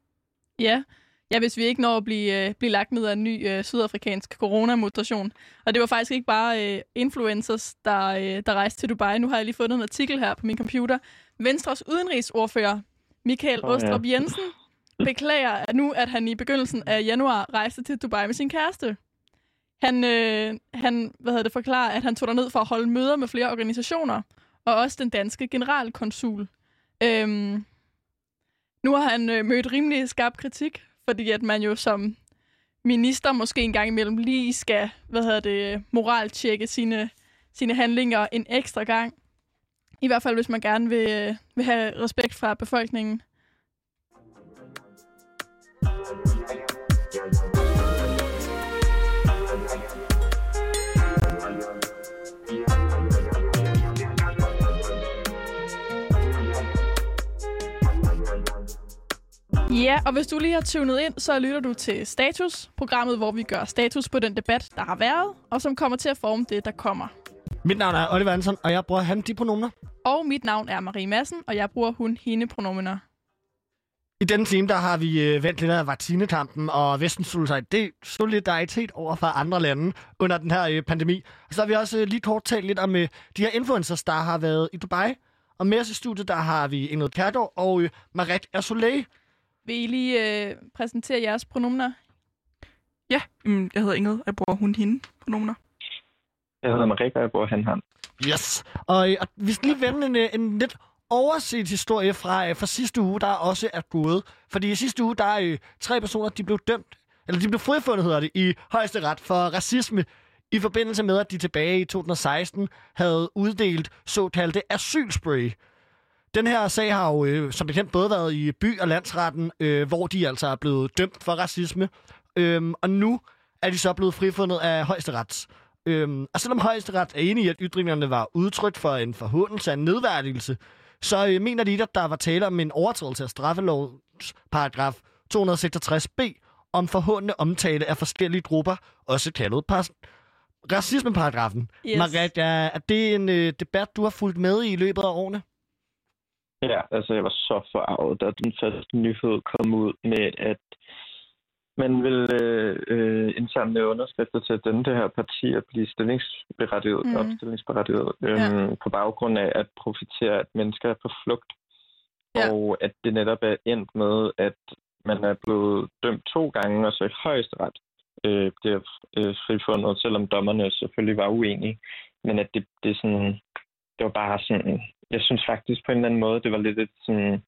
Ja. Ja, hvis vi ikke når at blive, øh, blive lagt ned af en ny øh, sydafrikansk coronamutation. Og det var faktisk ikke bare øh, influencers, der, øh, der rejste til Dubai. Nu har jeg lige fundet en artikel her på min computer. Venstres udenrigsordfører, Michael ja. Ostrup Jensen, beklager nu, at han i begyndelsen af januar rejste til Dubai med sin kæreste. Han, øh, han hvad hedder det, forklarer, at han tog ned for at holde møder med flere organisationer, og også den danske generalkonsul. Øhm, nu har han øh, mødt rimelig skarp kritik, fordi at man jo som minister måske en gang imellem lige skal, hvad hedder det, moraltjekke sine, sine handlinger en ekstra gang. I hvert fald, hvis man gerne vil, øh, vil have respekt fra befolkningen. Ja, og hvis du lige har tunet ind, så lytter du til Status, programmet, hvor vi gør status på den debat, der har været, og som kommer til at forme det, der kommer. Mit navn er Oliver Andersen, og jeg bruger han de pronomener. Og mit navn er Marie Madsen, og jeg bruger hun hende pronomener. I denne time, der har vi øh, vendt lidt af vaccinekampen og vestens solidaritet, solidaritet over for andre lande under den her øh, pandemi. Og så har vi også øh, lige kort talt lidt om de her influencers, der har været i Dubai. Og med os i studiet, der har vi Ingrid Kærgaard og Maret Ersolet. Vil I lige øh, præsentere jeres pronomener? Ja, jeg hedder Ingrid, og jeg bruger hun hende pronomener. Jeg hedder Marika, og jeg bor han her. Yes. Og, og vi skal lige vende en, en lidt overset historie fra, øh, fra sidste uge, der også er gået. Fordi i sidste uge, der er øh, tre personer, de blev dømt, eller de blev frifundet, hedder det, i højesteret for racisme, i forbindelse med, at de tilbage i 2016 havde uddelt såkaldte asylspray. Den her sag har jo øh, som bekendt både været i by- og landsretten, øh, hvor de altså er blevet dømt for racisme. Øhm, og nu er de så blevet frifundet af højesteret. Øhm, og selvom højesteret er enige i, at ytringerne var udtryk for en forhåndelse af en nedværdigelse, så øh, mener de at der var tale om en overtrædelse af straffelovens paragraf 266b om forhåndende omtale af forskellige grupper, også kaldet pas- racismeparagrafen. Yes. Er, er det en øh, debat, du har fulgt med i i løbet af årene? Ja, altså jeg var så forarvet, da den første nyhed kom ud med, at man vil øh, øh, indsamle underskrifter til at denne det her parti at blive stillingsberettiget, mm. opstillingsberettiget, øhm, på baggrund af at profitere, at mennesker er på flugt. Ja. Ja. Og at det netop er endt med, at man er blevet dømt to gange, og så i højesteret øh, bliver øh, frifundet, selvom dommerne selvfølgelig var uenige. Men at det, det sådan, det var bare sådan, jeg synes faktisk på en eller anden måde, det var lidt et sådan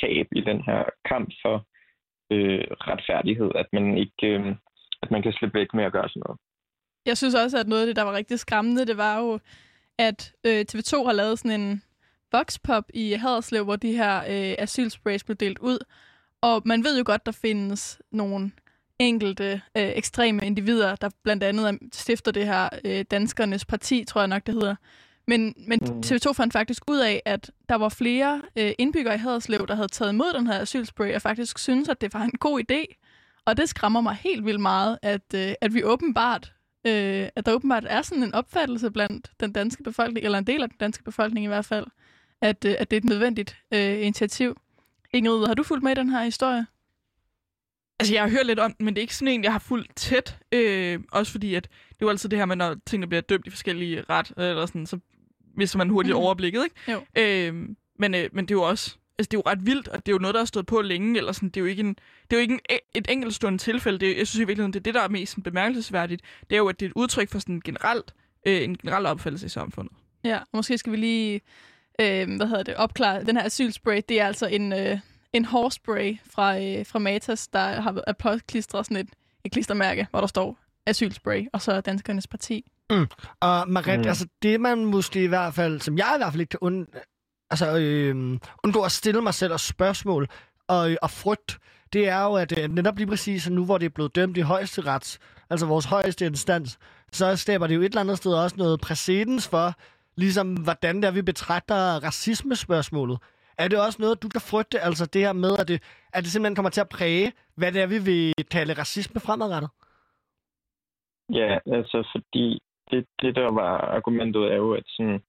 tab i den her kamp for øh, retfærdighed, at man ikke, øh, at man kan slippe væk med at gøre sådan noget. Jeg synes også, at noget af det, der var rigtig skræmmende, det var jo, at øh, TV2 har lavet sådan en voxpop i Haderslev, hvor de her øh, asylsprays blev delt ud. Og man ved jo godt, der findes nogle enkelte øh, ekstreme individer, der blandt andet stifter det her øh, Danskernes Parti, tror jeg nok, det hedder. Men, men Mm. TV2 fandt faktisk ud af, at der var flere øh, indbyggere i Haderslev, der havde taget imod den her asylspray, og faktisk synes, at det var en god idé. Og det skræmmer mig helt vildt meget, at, øh, at vi åbenbart, øh, at der åbenbart er sådan en opfattelse blandt den danske befolkning, eller en del af den danske befolkning i hvert fald, at, øh, at det er et nødvendigt øh, initiativ. Ingrid, har du fulgt med i den her historie? Altså, jeg har hørt lidt om den, men det er ikke sådan en, jeg har fulgt tæt. Øh, også fordi, at det er jo altid det her med, når tingene bliver dømt i forskellige ret, eller sådan, så mister man hurtigt Mhm. overblikket, ikke? Jo. Øh, men, øh, men det er jo også... Altså, det er jo ret vildt, og det er jo noget, der har stået på længe, eller sådan, det er jo ikke, en, det er jo ikke en, et enkeltstående tilfælde. Det, er- jeg synes i virkeligheden, det er det, der er mest sådan, bemærkelsesværdigt. Det er jo, at det er et udtryk for sådan generelt, øh, en generel opfattelse i samfundet. Ja, og måske skal vi lige øh, hvad hedder det, opklare den her asylspray. Det er altså en, øh, en hårspray fra, øh, fra Matas, der har er påklistret sådan et, et klistermærke, hvor der står asylspray, og så Danskernes Parti. Og Marit, mm. Mm. altså det man måske i hvert fald, som jeg i hvert fald ikke kan und, altså, øh, undgå at stille mig selv og spørgsmål og, og frygt, det er jo, at øh, netop lige præcis nu, hvor det er blevet dømt i højeste rets, altså vores højeste instans, så skaber det jo et eller andet sted også noget præcedens for, ligesom hvordan det er, vi betragter racismespørgsmålet. Er det også noget, du kan frygte, altså det her med, at det, at det simpelthen kommer til at præge, hvad det er, vi vil kalde racisme fremadrettet? Ja, altså fordi det, det der var argumentet er jo, at sådan,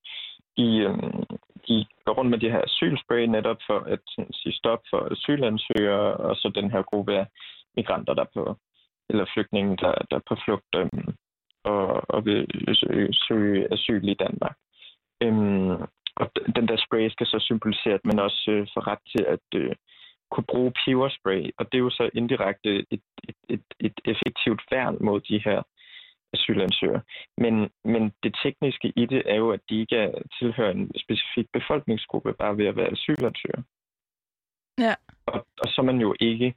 de, øhm, de går rundt med de her asylspray netop for at sådan, sige stop for asylansøgere, og så den her gruppe af migranter, der på, eller flygtninge, der, der er på flugt øhm, og, og vil søge, søge asyl i Danmark. Øhm, og den der spray skal så symbolisere, at man også øh, får ret til at øh, kunne bruge peberspray, og det er jo så indirekte et, et, et, et effektivt værn mod de her asylansøgere. Men, men det tekniske i det er jo, at de ikke er, tilhører en specifik befolkningsgruppe, bare ved at være asylansøgere. Ja. Og, og så er man jo ikke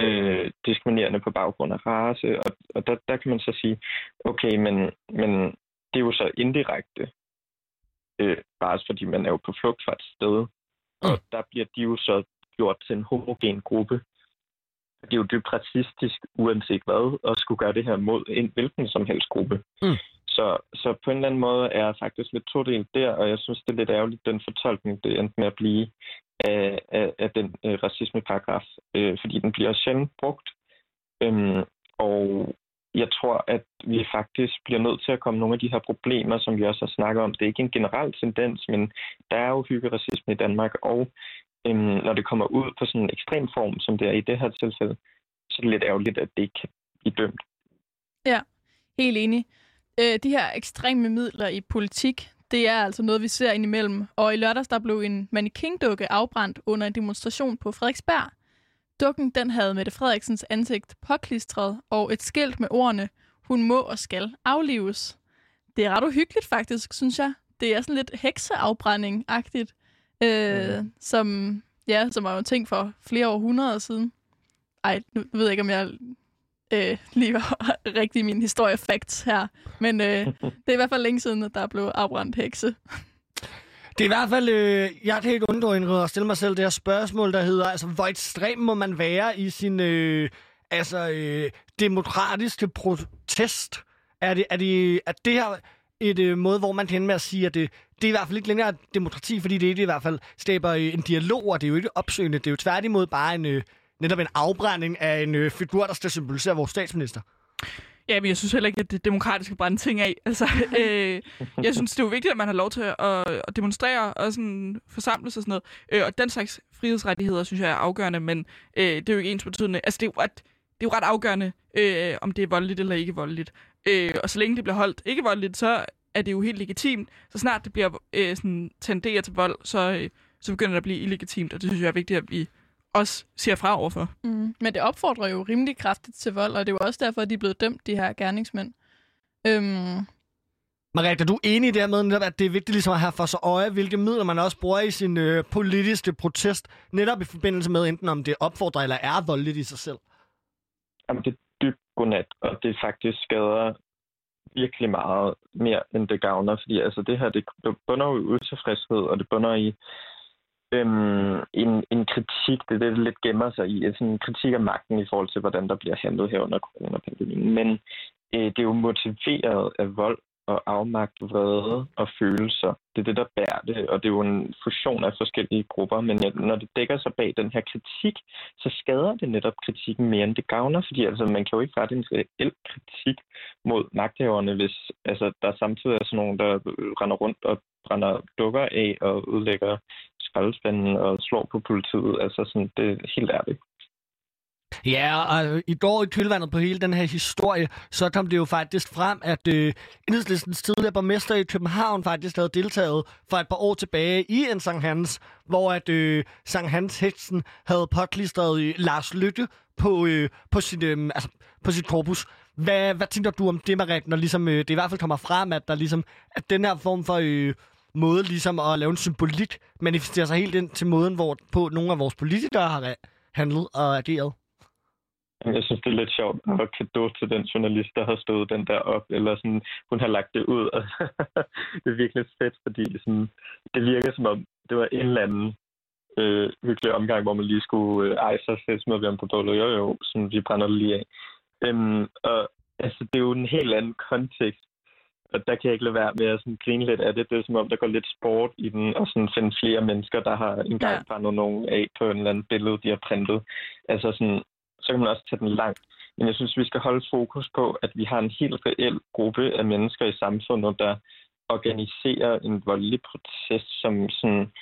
øh, diskriminerende på baggrund af race, og, og der, der kan man så sige, okay, men, men det er jo så indirekte øh, bare fordi man er jo på flugt fra et sted, og der bliver de jo så gjort til en homogen gruppe. Det er jo dybt racistisk, uanset hvad, at skulle gøre det her mod en hvilken som helst gruppe. Mm. Så, så på en eller anden måde er jeg faktisk lidt todelt der, og jeg synes, det er lidt ærgerligt, den fortolkning, det endte med at blive af, af, af den øh, racismeparagraf, øh, fordi den bliver sjældent brugt. Øhm, og jeg tror, at vi faktisk bliver nødt til at komme nogle af de her problemer, som vi også har snakket om. Det er ikke en generel tendens, men der er jo hyggeracisme i Danmark, og øhm, når det kommer ud på sådan en ekstrem form, som det er i det her tilfælde, så er det lidt ærgerligt, at det ikke kan blive dømt. Helt enig. Øh, de her ekstreme midler i politik, det er altså noget, vi ser indimellem. Og i lørdags, der blev en mannequin-dukke afbrændt under en demonstration på Frederiksberg. Dukken, den havde Mette Frederiksens ansigt påklistret og et skilt med ordene, hun må og skal aflives. Det er ret uhyggeligt faktisk, synes jeg. Det er sådan lidt hekseafbrænding-agtigt, øh, Mhm. som, ja, som var jo en ting for flere århundreder siden. Ej, nu ved jeg ikke, om jeg øh, lige var rigtig min historiefacts her. Men øh, det er i hvert fald længe siden, at der blev afbrændt hekse. Det er i hvert fald, øh, jeg kan ikke undgå Ingrid, at stille mig selv det her spørgsmål, der hedder, altså, hvor ekstrem må man være i sin øh, altså, øh, demokratiske protest? Er det, er det, er det her et øh, måde, hvor man kan ende med at sige, at det, det er i hvert fald ikke længere demokrati, fordi det, det i hvert fald skaber øh, en dialog, og det er jo ikke opsøgende. Det er jo tværtimod bare en, øh, netop en afbrænding af en øh, figur, der skal symbolisere vores statsminister. Ja, men jeg synes heller ikke, at det demokratiske brænde ting af. Altså, øh, jeg synes, det er jo vigtigt, at man har lov til at, at demonstrere og sådan forsamles og sådan noget. Øh, og den slags frihedsrettigheder, synes jeg er afgørende, men øh, det er jo ikke ens betydende. Altså, det er jo ret, det er jo ret afgørende, øh, om det er voldeligt eller ikke voldeligt. Øh, og så længe det bliver holdt ikke voldeligt, så er det jo helt legitimt. Så snart det bliver øh, sådan, tenderer til vold, så, øh, så begynder det at blive illegitimt, og det synes jeg er vigtigt, at vi også siger fra overfor. Mm. Men det opfordrer jo rimelig kraftigt til vold, og det er jo også derfor, at de er blevet dømt, de her gerningsmænd. Øhm, Margrethe, er du enig i det her med, netop, at det er vigtigt ligesom at have for sig øje, hvilke midler man også bruger i sin øh, politiske protest, netop i forbindelse med enten om det opfordrer eller er voldeligt i sig selv? Jamen, det er dybt godnat, og det faktisk skader virkelig meget mere, end det gavner. Fordi altså, det her, det bunder jo i utilfredshed, og det bunder i øhm, en, en kritik, det er det, der lidt gemmer sig i, sådan en kritik af magten i forhold til, hvordan der bliver handlet her under coronapandemien. Men øh, det er jo motiveret af vold og afmagt, vrede og følelser. Det er det, der bærer det, og det er jo en fusion af forskellige grupper, men når det dækker sig bag den her kritik, så skader det netop kritikken mere, end det gavner, fordi altså, man kan jo ikke rette en reel kritik mod magthaverne, hvis altså, der samtidig er sådan nogen, der render rundt og brænder dukker af og udlægger skraldespanden og slår på politiet. Altså sådan, det er helt ærligt. Ja, og øh, i går i kølvandet på hele den her historie, så kom det jo faktisk frem, at øh, enhedslistens tidligere borgmester i København faktisk havde deltaget for et par år tilbage i en Sankt Hans, hvor at øh, Sankt Hans Hetsen havde påklistret øh, Lars Lytte på, øh, på, sin, øh, altså, på sit korpus. Hvad, hvad tænker du om det, Marit, når ligesom, øh, det i hvert fald kommer frem, at der ligesom, at den her form for øh, måde ligesom at lave en symbolik manifesterer sig helt ind til måden, hvor på nogle af vores politikere har handlet og ageret? Jeg synes, det er lidt sjovt at kado til den journalist, der har stået den der op, eller sådan, hun har lagt det ud. det er virkelig fedt, fordi sådan, det virker som om, det var en eller anden øh, hyggelig omgang, hvor man lige skulle øh, ejse sig fedt med ham på bålet. Jo, jo, sådan, vi brænder det lige af. Øhm, og altså, det er jo en helt anden kontekst. Og der kan jeg ikke lade være med at sådan grine lidt af det. Det er som om, der går lidt sport i den, og sådan finde flere mennesker, der har engang ja. brændet nogen af på en eller anden billede, de har printet. Altså sådan, så kan man også tage den langt. Men jeg synes, vi skal holde fokus på, at vi har en helt reel gruppe af mennesker i samfundet, der organiserer en voldelig proces, som sådan,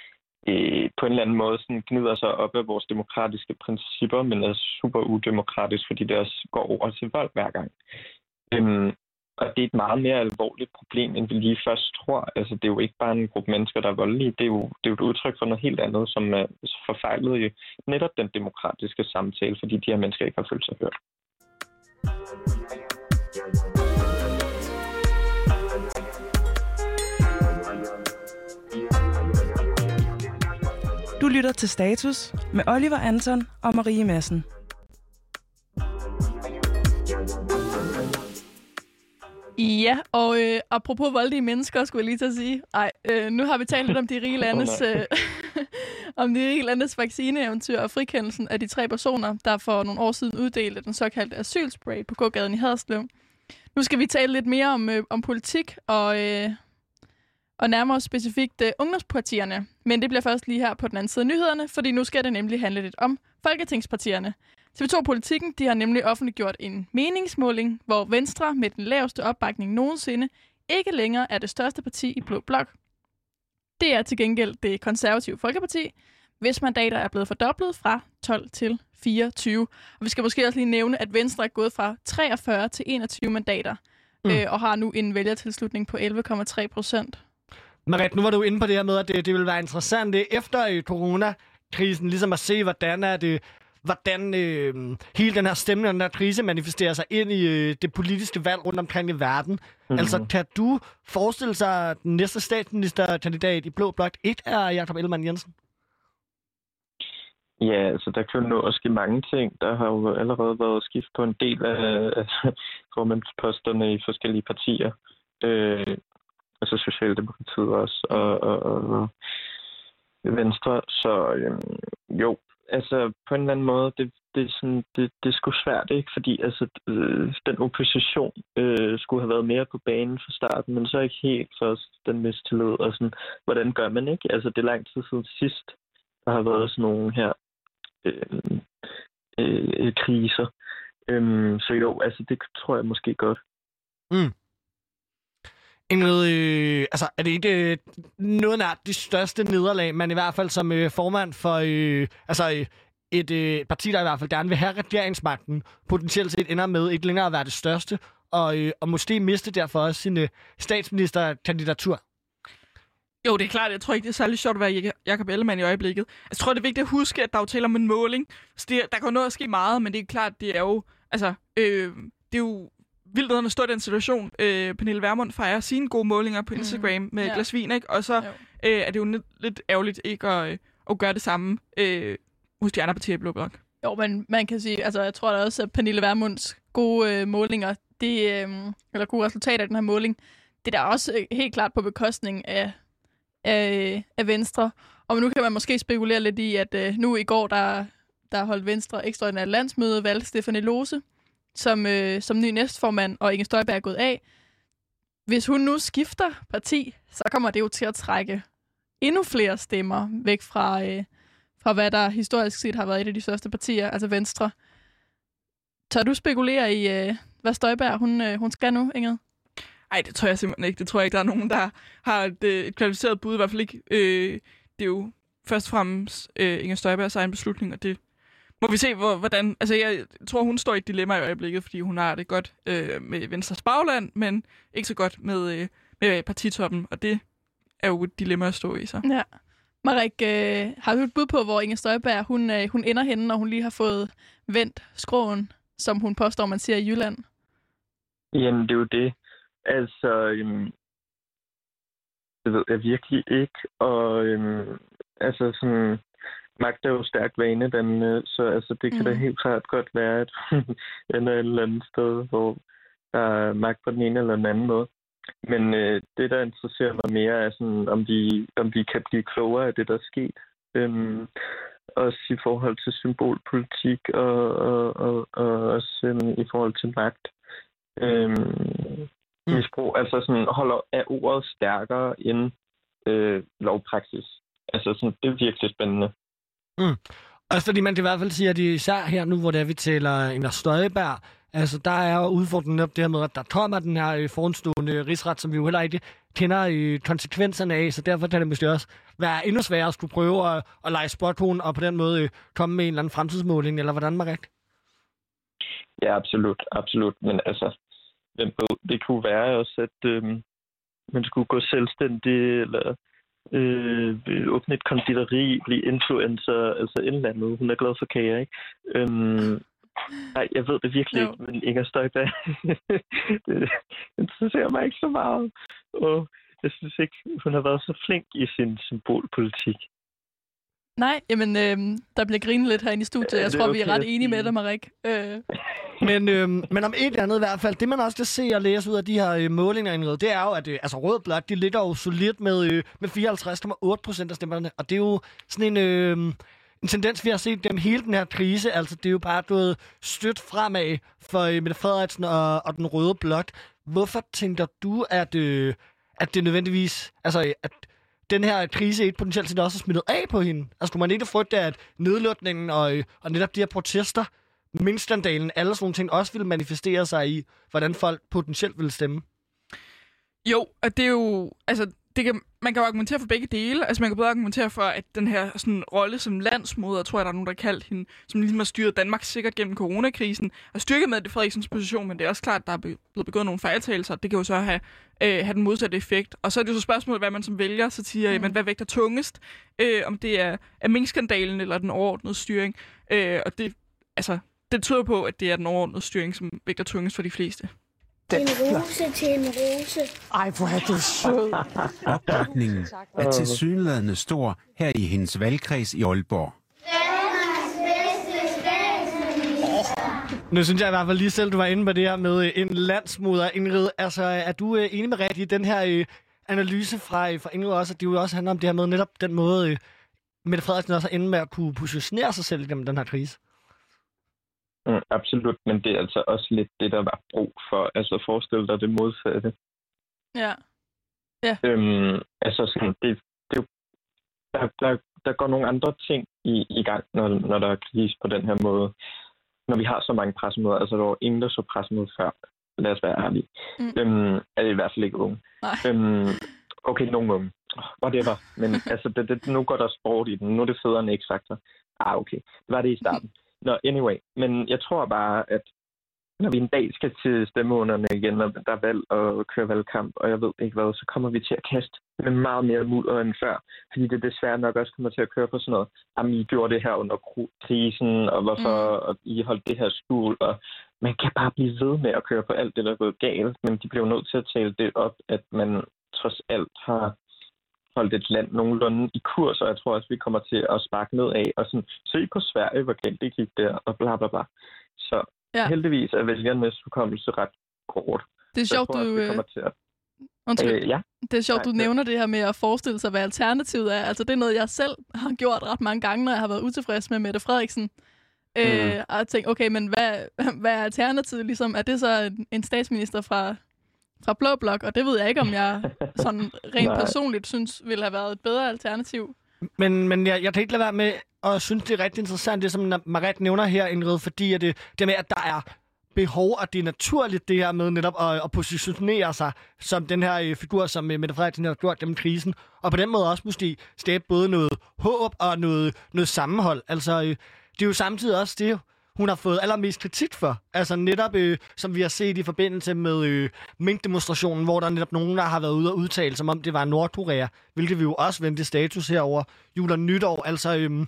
øh, på en eller anden måde sådan gnider sig op af vores demokratiske principper, men er super udemokratisk, fordi det også går over til vold hver gang. Øhm, og det er et meget mere alvorligt problem, end vi lige først tror. Altså, det er jo ikke bare en gruppe mennesker, der er voldelige. Det er jo, det er jo et udtryk for noget helt andet, som er forfejlet i netop den demokratiske samtale, fordi de her mennesker ikke har følt sig hørt. Du lytter til Status med Oliver Anton og Marie Madsen. Ja, og øh, apropos voldelige mennesker, skulle jeg lige til at sige. Ej, øh, nu har vi talt lidt om de rige landes, øh, om de rige landes vaccineeventyr og frikendelsen af de tre personer, der for nogle år siden uddelte den såkaldte asylspray på gågaden i Haderslev. Nu skal vi tale lidt mere om, øh, om politik og, øh, og nærmere specifikt øh, ungdomspartierne. Men det bliver først lige her på den anden side af nyhederne, fordi nu skal det nemlig handle lidt om folketingspartierne. TV2 Politikken de har nemlig offentliggjort en meningsmåling, hvor Venstre med den laveste opbakning nogensinde ikke længere er det største parti i Blå Blok. Det er til gengæld det konservative Folkeparti, hvis mandater er blevet fordoblet fra 12 til 24. Og vi skal måske også lige nævne, at Venstre er gået fra 43 til 21 mandater, mm. øh, og har nu en vælgertilslutning på 11,3 procent. Marit, nu var du inde på det her med, at det, det vil være interessant det efter coronakrisen, ligesom at se, hvordan er det hvordan øh, hele den her stemning og den her krise manifesterer sig ind i øh, det politiske valg rundt omkring i verden. Mm-hmm. Altså, kan du forestille sig, at den næste statsministerkandidat i Blå Blok 1 er Jakob Ellemann Jensen? Ja, altså der kan jo nå at ske mange ting. Der har jo allerede været skift på en del af, af formandsposterne i forskellige partier. Øh, altså Socialdemokratiet også, og, og, og Venstre. Så øh, jo, altså på en eller anden måde, det, det, er, sådan, det, det er sgu svært, ikke? Fordi altså, øh, den opposition øh, skulle have været mere på banen fra starten, men så ikke helt for den mistillid. Og sådan, hvordan gør man ikke? Altså, det er lang tid siden sidst, der har været sådan nogle her øh, øh, øh kriser. Øhm, så jo, altså det tror jeg måske godt. Mm. Ingrid, øh, altså, er det ikke øh, noget nær de største nederlag, man i hvert fald som øh, formand for øh, altså, øh, et øh, parti, der i hvert fald gerne vil have regeringsmagten, potentielt set ender med ikke længere at være det største, og, øh, og måske miste derfor også sin øh, statsministerkandidatur? Jo, det er klart. Jeg tror ikke, det er særlig sjovt at være Jacob Ellemann i øjeblikket. Jeg tror, det er vigtigt at huske, at der er jo tale om en måling. Så det, der kan jo noget at ske meget, men det er klart, det er jo... Altså, øh, det er jo vildt at stå i den situation. Øh, Pernille Vermund fejrer sine gode målinger på Instagram mm. med Ja. glas vin, ikke? Og så Jo. øh, er det jo lidt, lidt ærgerligt ikke at, øh, at gøre det samme øh, hos de andre partier i Blå Blok. Jo, men man kan sige, altså jeg tror da også, at Pernille Vermunds gode øh, målinger, det, øh, eller gode resultater af den her måling, det er da også øh, helt klart på bekostning af, af, af Venstre. Og nu kan man måske spekulere lidt i, at øh, nu i går, der, der holdt Venstre ekstraordinært landsmøde, valgte Stefanie Lose som, øh, som ny næstformand, og Inger Støjberg er gået af. Hvis hun nu skifter parti, så kommer det jo til at trække endnu flere stemmer væk fra, øh, fra hvad der historisk set har været et af de største partier, altså Venstre. Tør du spekulere i, øh, hvad Støjberg hun, øh, hun skal nu, Ingrid? Nej, det tror jeg simpelthen ikke. Det tror jeg ikke, der er nogen, der har et, øh, et kvalificeret bud. I hvert fald ikke. Øh, det er jo først og fremmest øh, Inger Støjbergs egen beslutning, og det må vi se, hvor, hvordan... Altså, jeg tror, hun står i et dilemma i øjeblikket, fordi hun har det godt øh, med Venstres bagland, men ikke så godt med, øh, med partitoppen, og det er jo et dilemma at stå i, så. Ja. Marik, øh, har du et bud på, hvor Inger Støjberg hun, øh, hun ender henne, når hun lige har fået vendt skråen, som hun påstår, man siger i Jylland? Jamen, det er jo det. Altså, øhm, det ved jeg virkelig ikke. Og øhm, altså sådan, magt er jo stærkt vanedannende, så altså, det kan mm. da Mm. helt klart godt være, at hun ender et eller andet sted, hvor der er magt på den ene eller den anden måde. Men øh, det, der interesserer mig mere, er sådan, om vi, om vi kan blive klogere af det, der er sket. Øhm, også i forhold til symbolpolitik og, og, og, og også øhm, i forhold til magt. Øhm, Mm. misbrug, altså sådan holder af ordet stærkere end øh, lovpraksis. Altså sådan, det er virkelig spændende. Mm. Også fordi man kan i hvert fald sige, at især her nu, hvor det er, vi taler Inger Støjberg, altså der er jo udfordringen op det her med, at der kommer den her øh, foranstående rigsret, som vi jo heller ikke kender øh, konsekvenserne af, så derfor kan det måske også være endnu sværere at skulle prøve at, at lege spothuen og på den måde øh, komme med en eller anden fremtidsmåling, eller hvordan, Marik? Ja, absolut, absolut. Men altså, det kunne være også, at øh, man skulle gå selvstændig, eller øh, åbne et konditori, blive influencer, altså et eller andet. Hun er glad for kager, ikke? Øhm, nej, jeg ved det virkelig Jo. ikke, men Inger Støjberg, det interesserer mig ikke så meget. Og jeg synes ikke, hun har været så flink i sin symbolpolitik. Nej, jamen, øh, der bliver grinet lidt herinde i studiet. Jeg tror, er vi er okay ret enige med dig, Marik. Øh, Men, øhm, men om et eller andet i hvert fald, det man også kan se og læse ud af de her øh, målinger, Ingrid, det er jo, at øh, altså, Rød Blok, de ligger jo solidt med, øh, med 54,8 procent af stemmerne. Og det er jo sådan en, øh, en tendens, vi har set gennem hele den her krise. Altså, det er jo bare gået stødt fremad for øh, Mette Frederiksen og, og den Røde Blok. Hvorfor tænker du, at, øh, at det nødvendigvis, altså, at den her krise ikke potentielt set også er smittet af på hende? Altså, kunne man ikke frygte, at nedlukningen og, øh, og netop de her protester minkskandalen, alle sådan nogle ting, også ville manifestere sig i, hvordan folk potentielt ville stemme. Jo, og det er jo... Altså, det kan, man kan jo argumentere for begge dele. Altså, man kan både argumentere for, at den her sådan, rolle som landsmoder, tror jeg, der er nogen, der har kaldt hende, som ligesom har styret Danmark sikkert gennem coronakrisen, har styrket med det Frederiksens position, men det er også klart, at der er blevet begået nogle fejltagelser. Det kan jo så have, øh, have den modsatte effekt. Og så er det jo så spørgsmålet, hvad man som vælger, så siger, mm. men hvad vægter tungest? Øh, om det er, er minkskandalen eller den overordnede styring. Øh, og det, altså, det tyder på, at det er den overordnede styring, som vægter tungest for de fleste. En rose til en rose. Ej, hvor er du sød. Opbakningen er til synlædende stor her i hendes valgkreds i Aalborg. Nu synes jeg i hvert fald lige selv, du var inde på det her med øh, en landsmoder, Ingrid. Altså, er du øh, enig med Ret i den her øh, analyse fra, fra Ingrid også, at det jo også handler om det her med netop den måde, Mette Frederiksen også har inde med at kunne positionere sig selv gennem den her krise? Mm, absolut, men det er altså også lidt det, der var brug for. Altså forestil dig det modsatte. ja. Øhm, altså sådan, det, det, er der, der, der går nogle andre ting i, i gang, når, når der er krise på den her måde. når vi har så mange pressemøder, altså der var ingen, der så pressemøder før, lad os være ærlige. Mm. Øhm, er det i hvert fald ikke unge. Nej. Øhm, okay, nogle unge. Whatever. Men altså, det, det, nu går der sport i den. Nu er det federe end X-Factor. Ah, okay. Det var det i starten. Nå, anyway. Men jeg tror bare, at når vi en dag skal til stemmeunderne igen, og der er valg og køre valgkamp, og jeg ved ikke hvad, så kommer vi til at kaste med meget mere mudder end før. Fordi det desværre nok også kommer til at køre på sådan noget, jamen I gjorde det her under krisen, og hvorfor mm. og I holdt det her skjul, og man kan bare blive ved med at køre på alt det, der er gået galt, men de bliver nødt til at tale det op, at man trods alt har holdt et land nogenlunde i kurs, og jeg tror også, vi kommer til at sparke ned af, og sådan, se på Sverige, hvor galt det gik der, og bla bla bla. Så Ja. heldigvis er vælgernes hukommelse ret kort. Det er sjovt, tror også, du, vi øh, kommer til at... undskyld, Øh, ja, det er sjovt, nej, du nævner det her med at forestille sig, hvad alternativet er. Altså, det er noget, jeg selv har gjort ret mange gange, når jeg har været utilfreds med Mette Frederiksen. Øh, og jeg tænkte, okay, men hvad, hvad er alternativet? Ligesom, er det så en, en statsminister fra, fra Blå Blok? Og det ved jeg ikke, om jeg sådan rent personligt synes, ville have været et bedre alternativ. Men, men jeg, jeg kan ikke lade være med at synes, det er rigtig interessant, det som Marit nævner her, Ingrid, fordi at det, det med, at der er behov, og det er naturligt det her med netop at, at positionere sig som den her øh, figur, som øh, Mette Frederiksen har gjort gennem krisen, og på den måde også måske skabe både noget håb og noget, noget sammenhold. Altså, øh, det er jo samtidig også det, hun har fået allermest kritik for. Altså netop, øh, som vi har set i forbindelse med øh, minkdemonstrationen, hvor der netop nogen, der har været ude og udtale, som om det var Nordkorea, hvilket vi jo også vendte status herover jul og nytår. Altså, øh,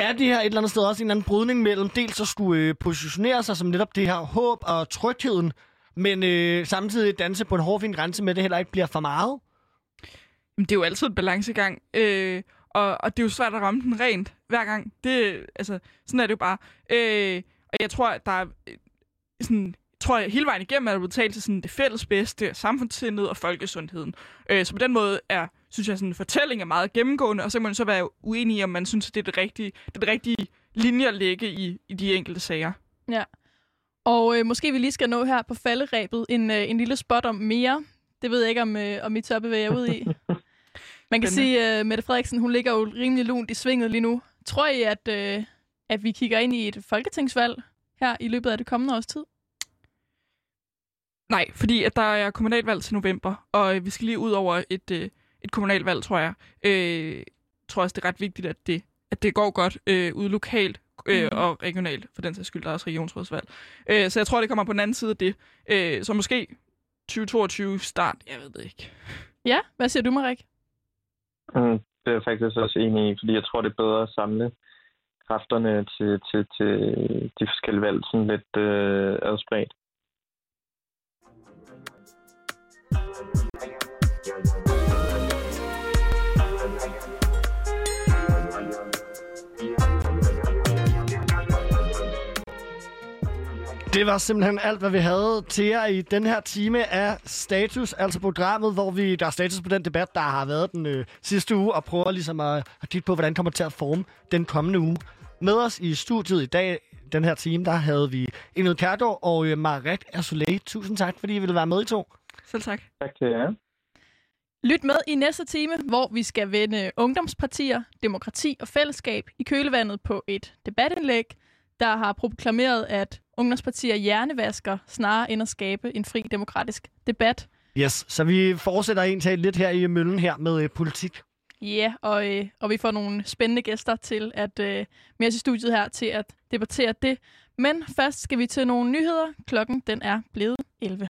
er det her et eller andet sted også en eller anden brydning mellem dels at skulle øh, positionere sig som netop det her håb og trygheden, men øh, samtidig danse på en hårfin grænse med, at det heller ikke bliver for meget? Men det er jo altid en balancegang, øh, og, og det er jo svært at ramme den rent hver gang. Det, altså, sådan er det jo bare. Øh, og jeg tror, at der er øh, sådan, jeg tror, at hele vejen igennem er der blevet talt til sådan det fælles bedste, samfundssindet og folkesundheden. Øh, så på den måde er, synes jeg, sådan fortælling er meget gennemgående, og så kan man så være uenig i, om man synes, at det er det rigtige, det er det rigtige linje at lægge i, i de enkelte sager. Ja. Og øh, måske vi lige skal nå her på falderæbet en, øh, en lille spot om mere. Det ved jeg ikke, om, øh, om I tør bevæge jer ud i. Man kan Spændende. sige, at uh, Mette Frederiksen hun ligger jo rimelig lunt i svinget lige nu. Tror I, at, øh, at vi kigger ind i et folketingsvalg her i løbet af det kommende års tid? Nej, fordi at der er kommunalvalg til november, og øh, vi skal lige ud over et, øh, et kommunalvalg, tror jeg. Øh, jeg tror også, det er ret vigtigt, at det, at det går godt øh, ude lokalt øh, Mhm. og regionalt, for den sags skyld, der er også regionsrådsvalg. Øh, så jeg tror, det kommer på den anden side af det. Øh, så måske 2022 start, jeg ved det ikke. Ja, hvad siger du, Marik? Mm, det er jeg faktisk også enig i, fordi jeg tror, det er bedre at samle kræfterne til, til, til de forskellige valg sådan lidt øh, adspredt. Det var simpelthen alt, hvad vi havde til jer i den her time af Status, altså programmet, hvor vi der er status på den debat, der har været den øh, sidste uge, og prøver ligesom at, at kigge på, hvordan det kommer til at forme den kommende uge. Med os i studiet i dag, den her time, der havde vi Ingrid Kærgaard og øh, Marit Ersolet. Tusind tak, fordi I ville være med i to. Selv tak. Tak til jer. Lyt med i næste time, hvor vi skal vende ungdomspartier, demokrati og fællesskab i kølevandet på et debatindlæg, der har proklameret, at ungdomspartier hjernevasker snarere end at skabe en fri demokratisk debat. Yes, så vi fortsætter egentlig lidt her i møllen her med øh, politik. Ja, og, øh, og vi får nogle spændende gæster til at øh, med os i studiet her til at debattere det. Men først skal vi til nogle nyheder. Klokken den er blevet 11.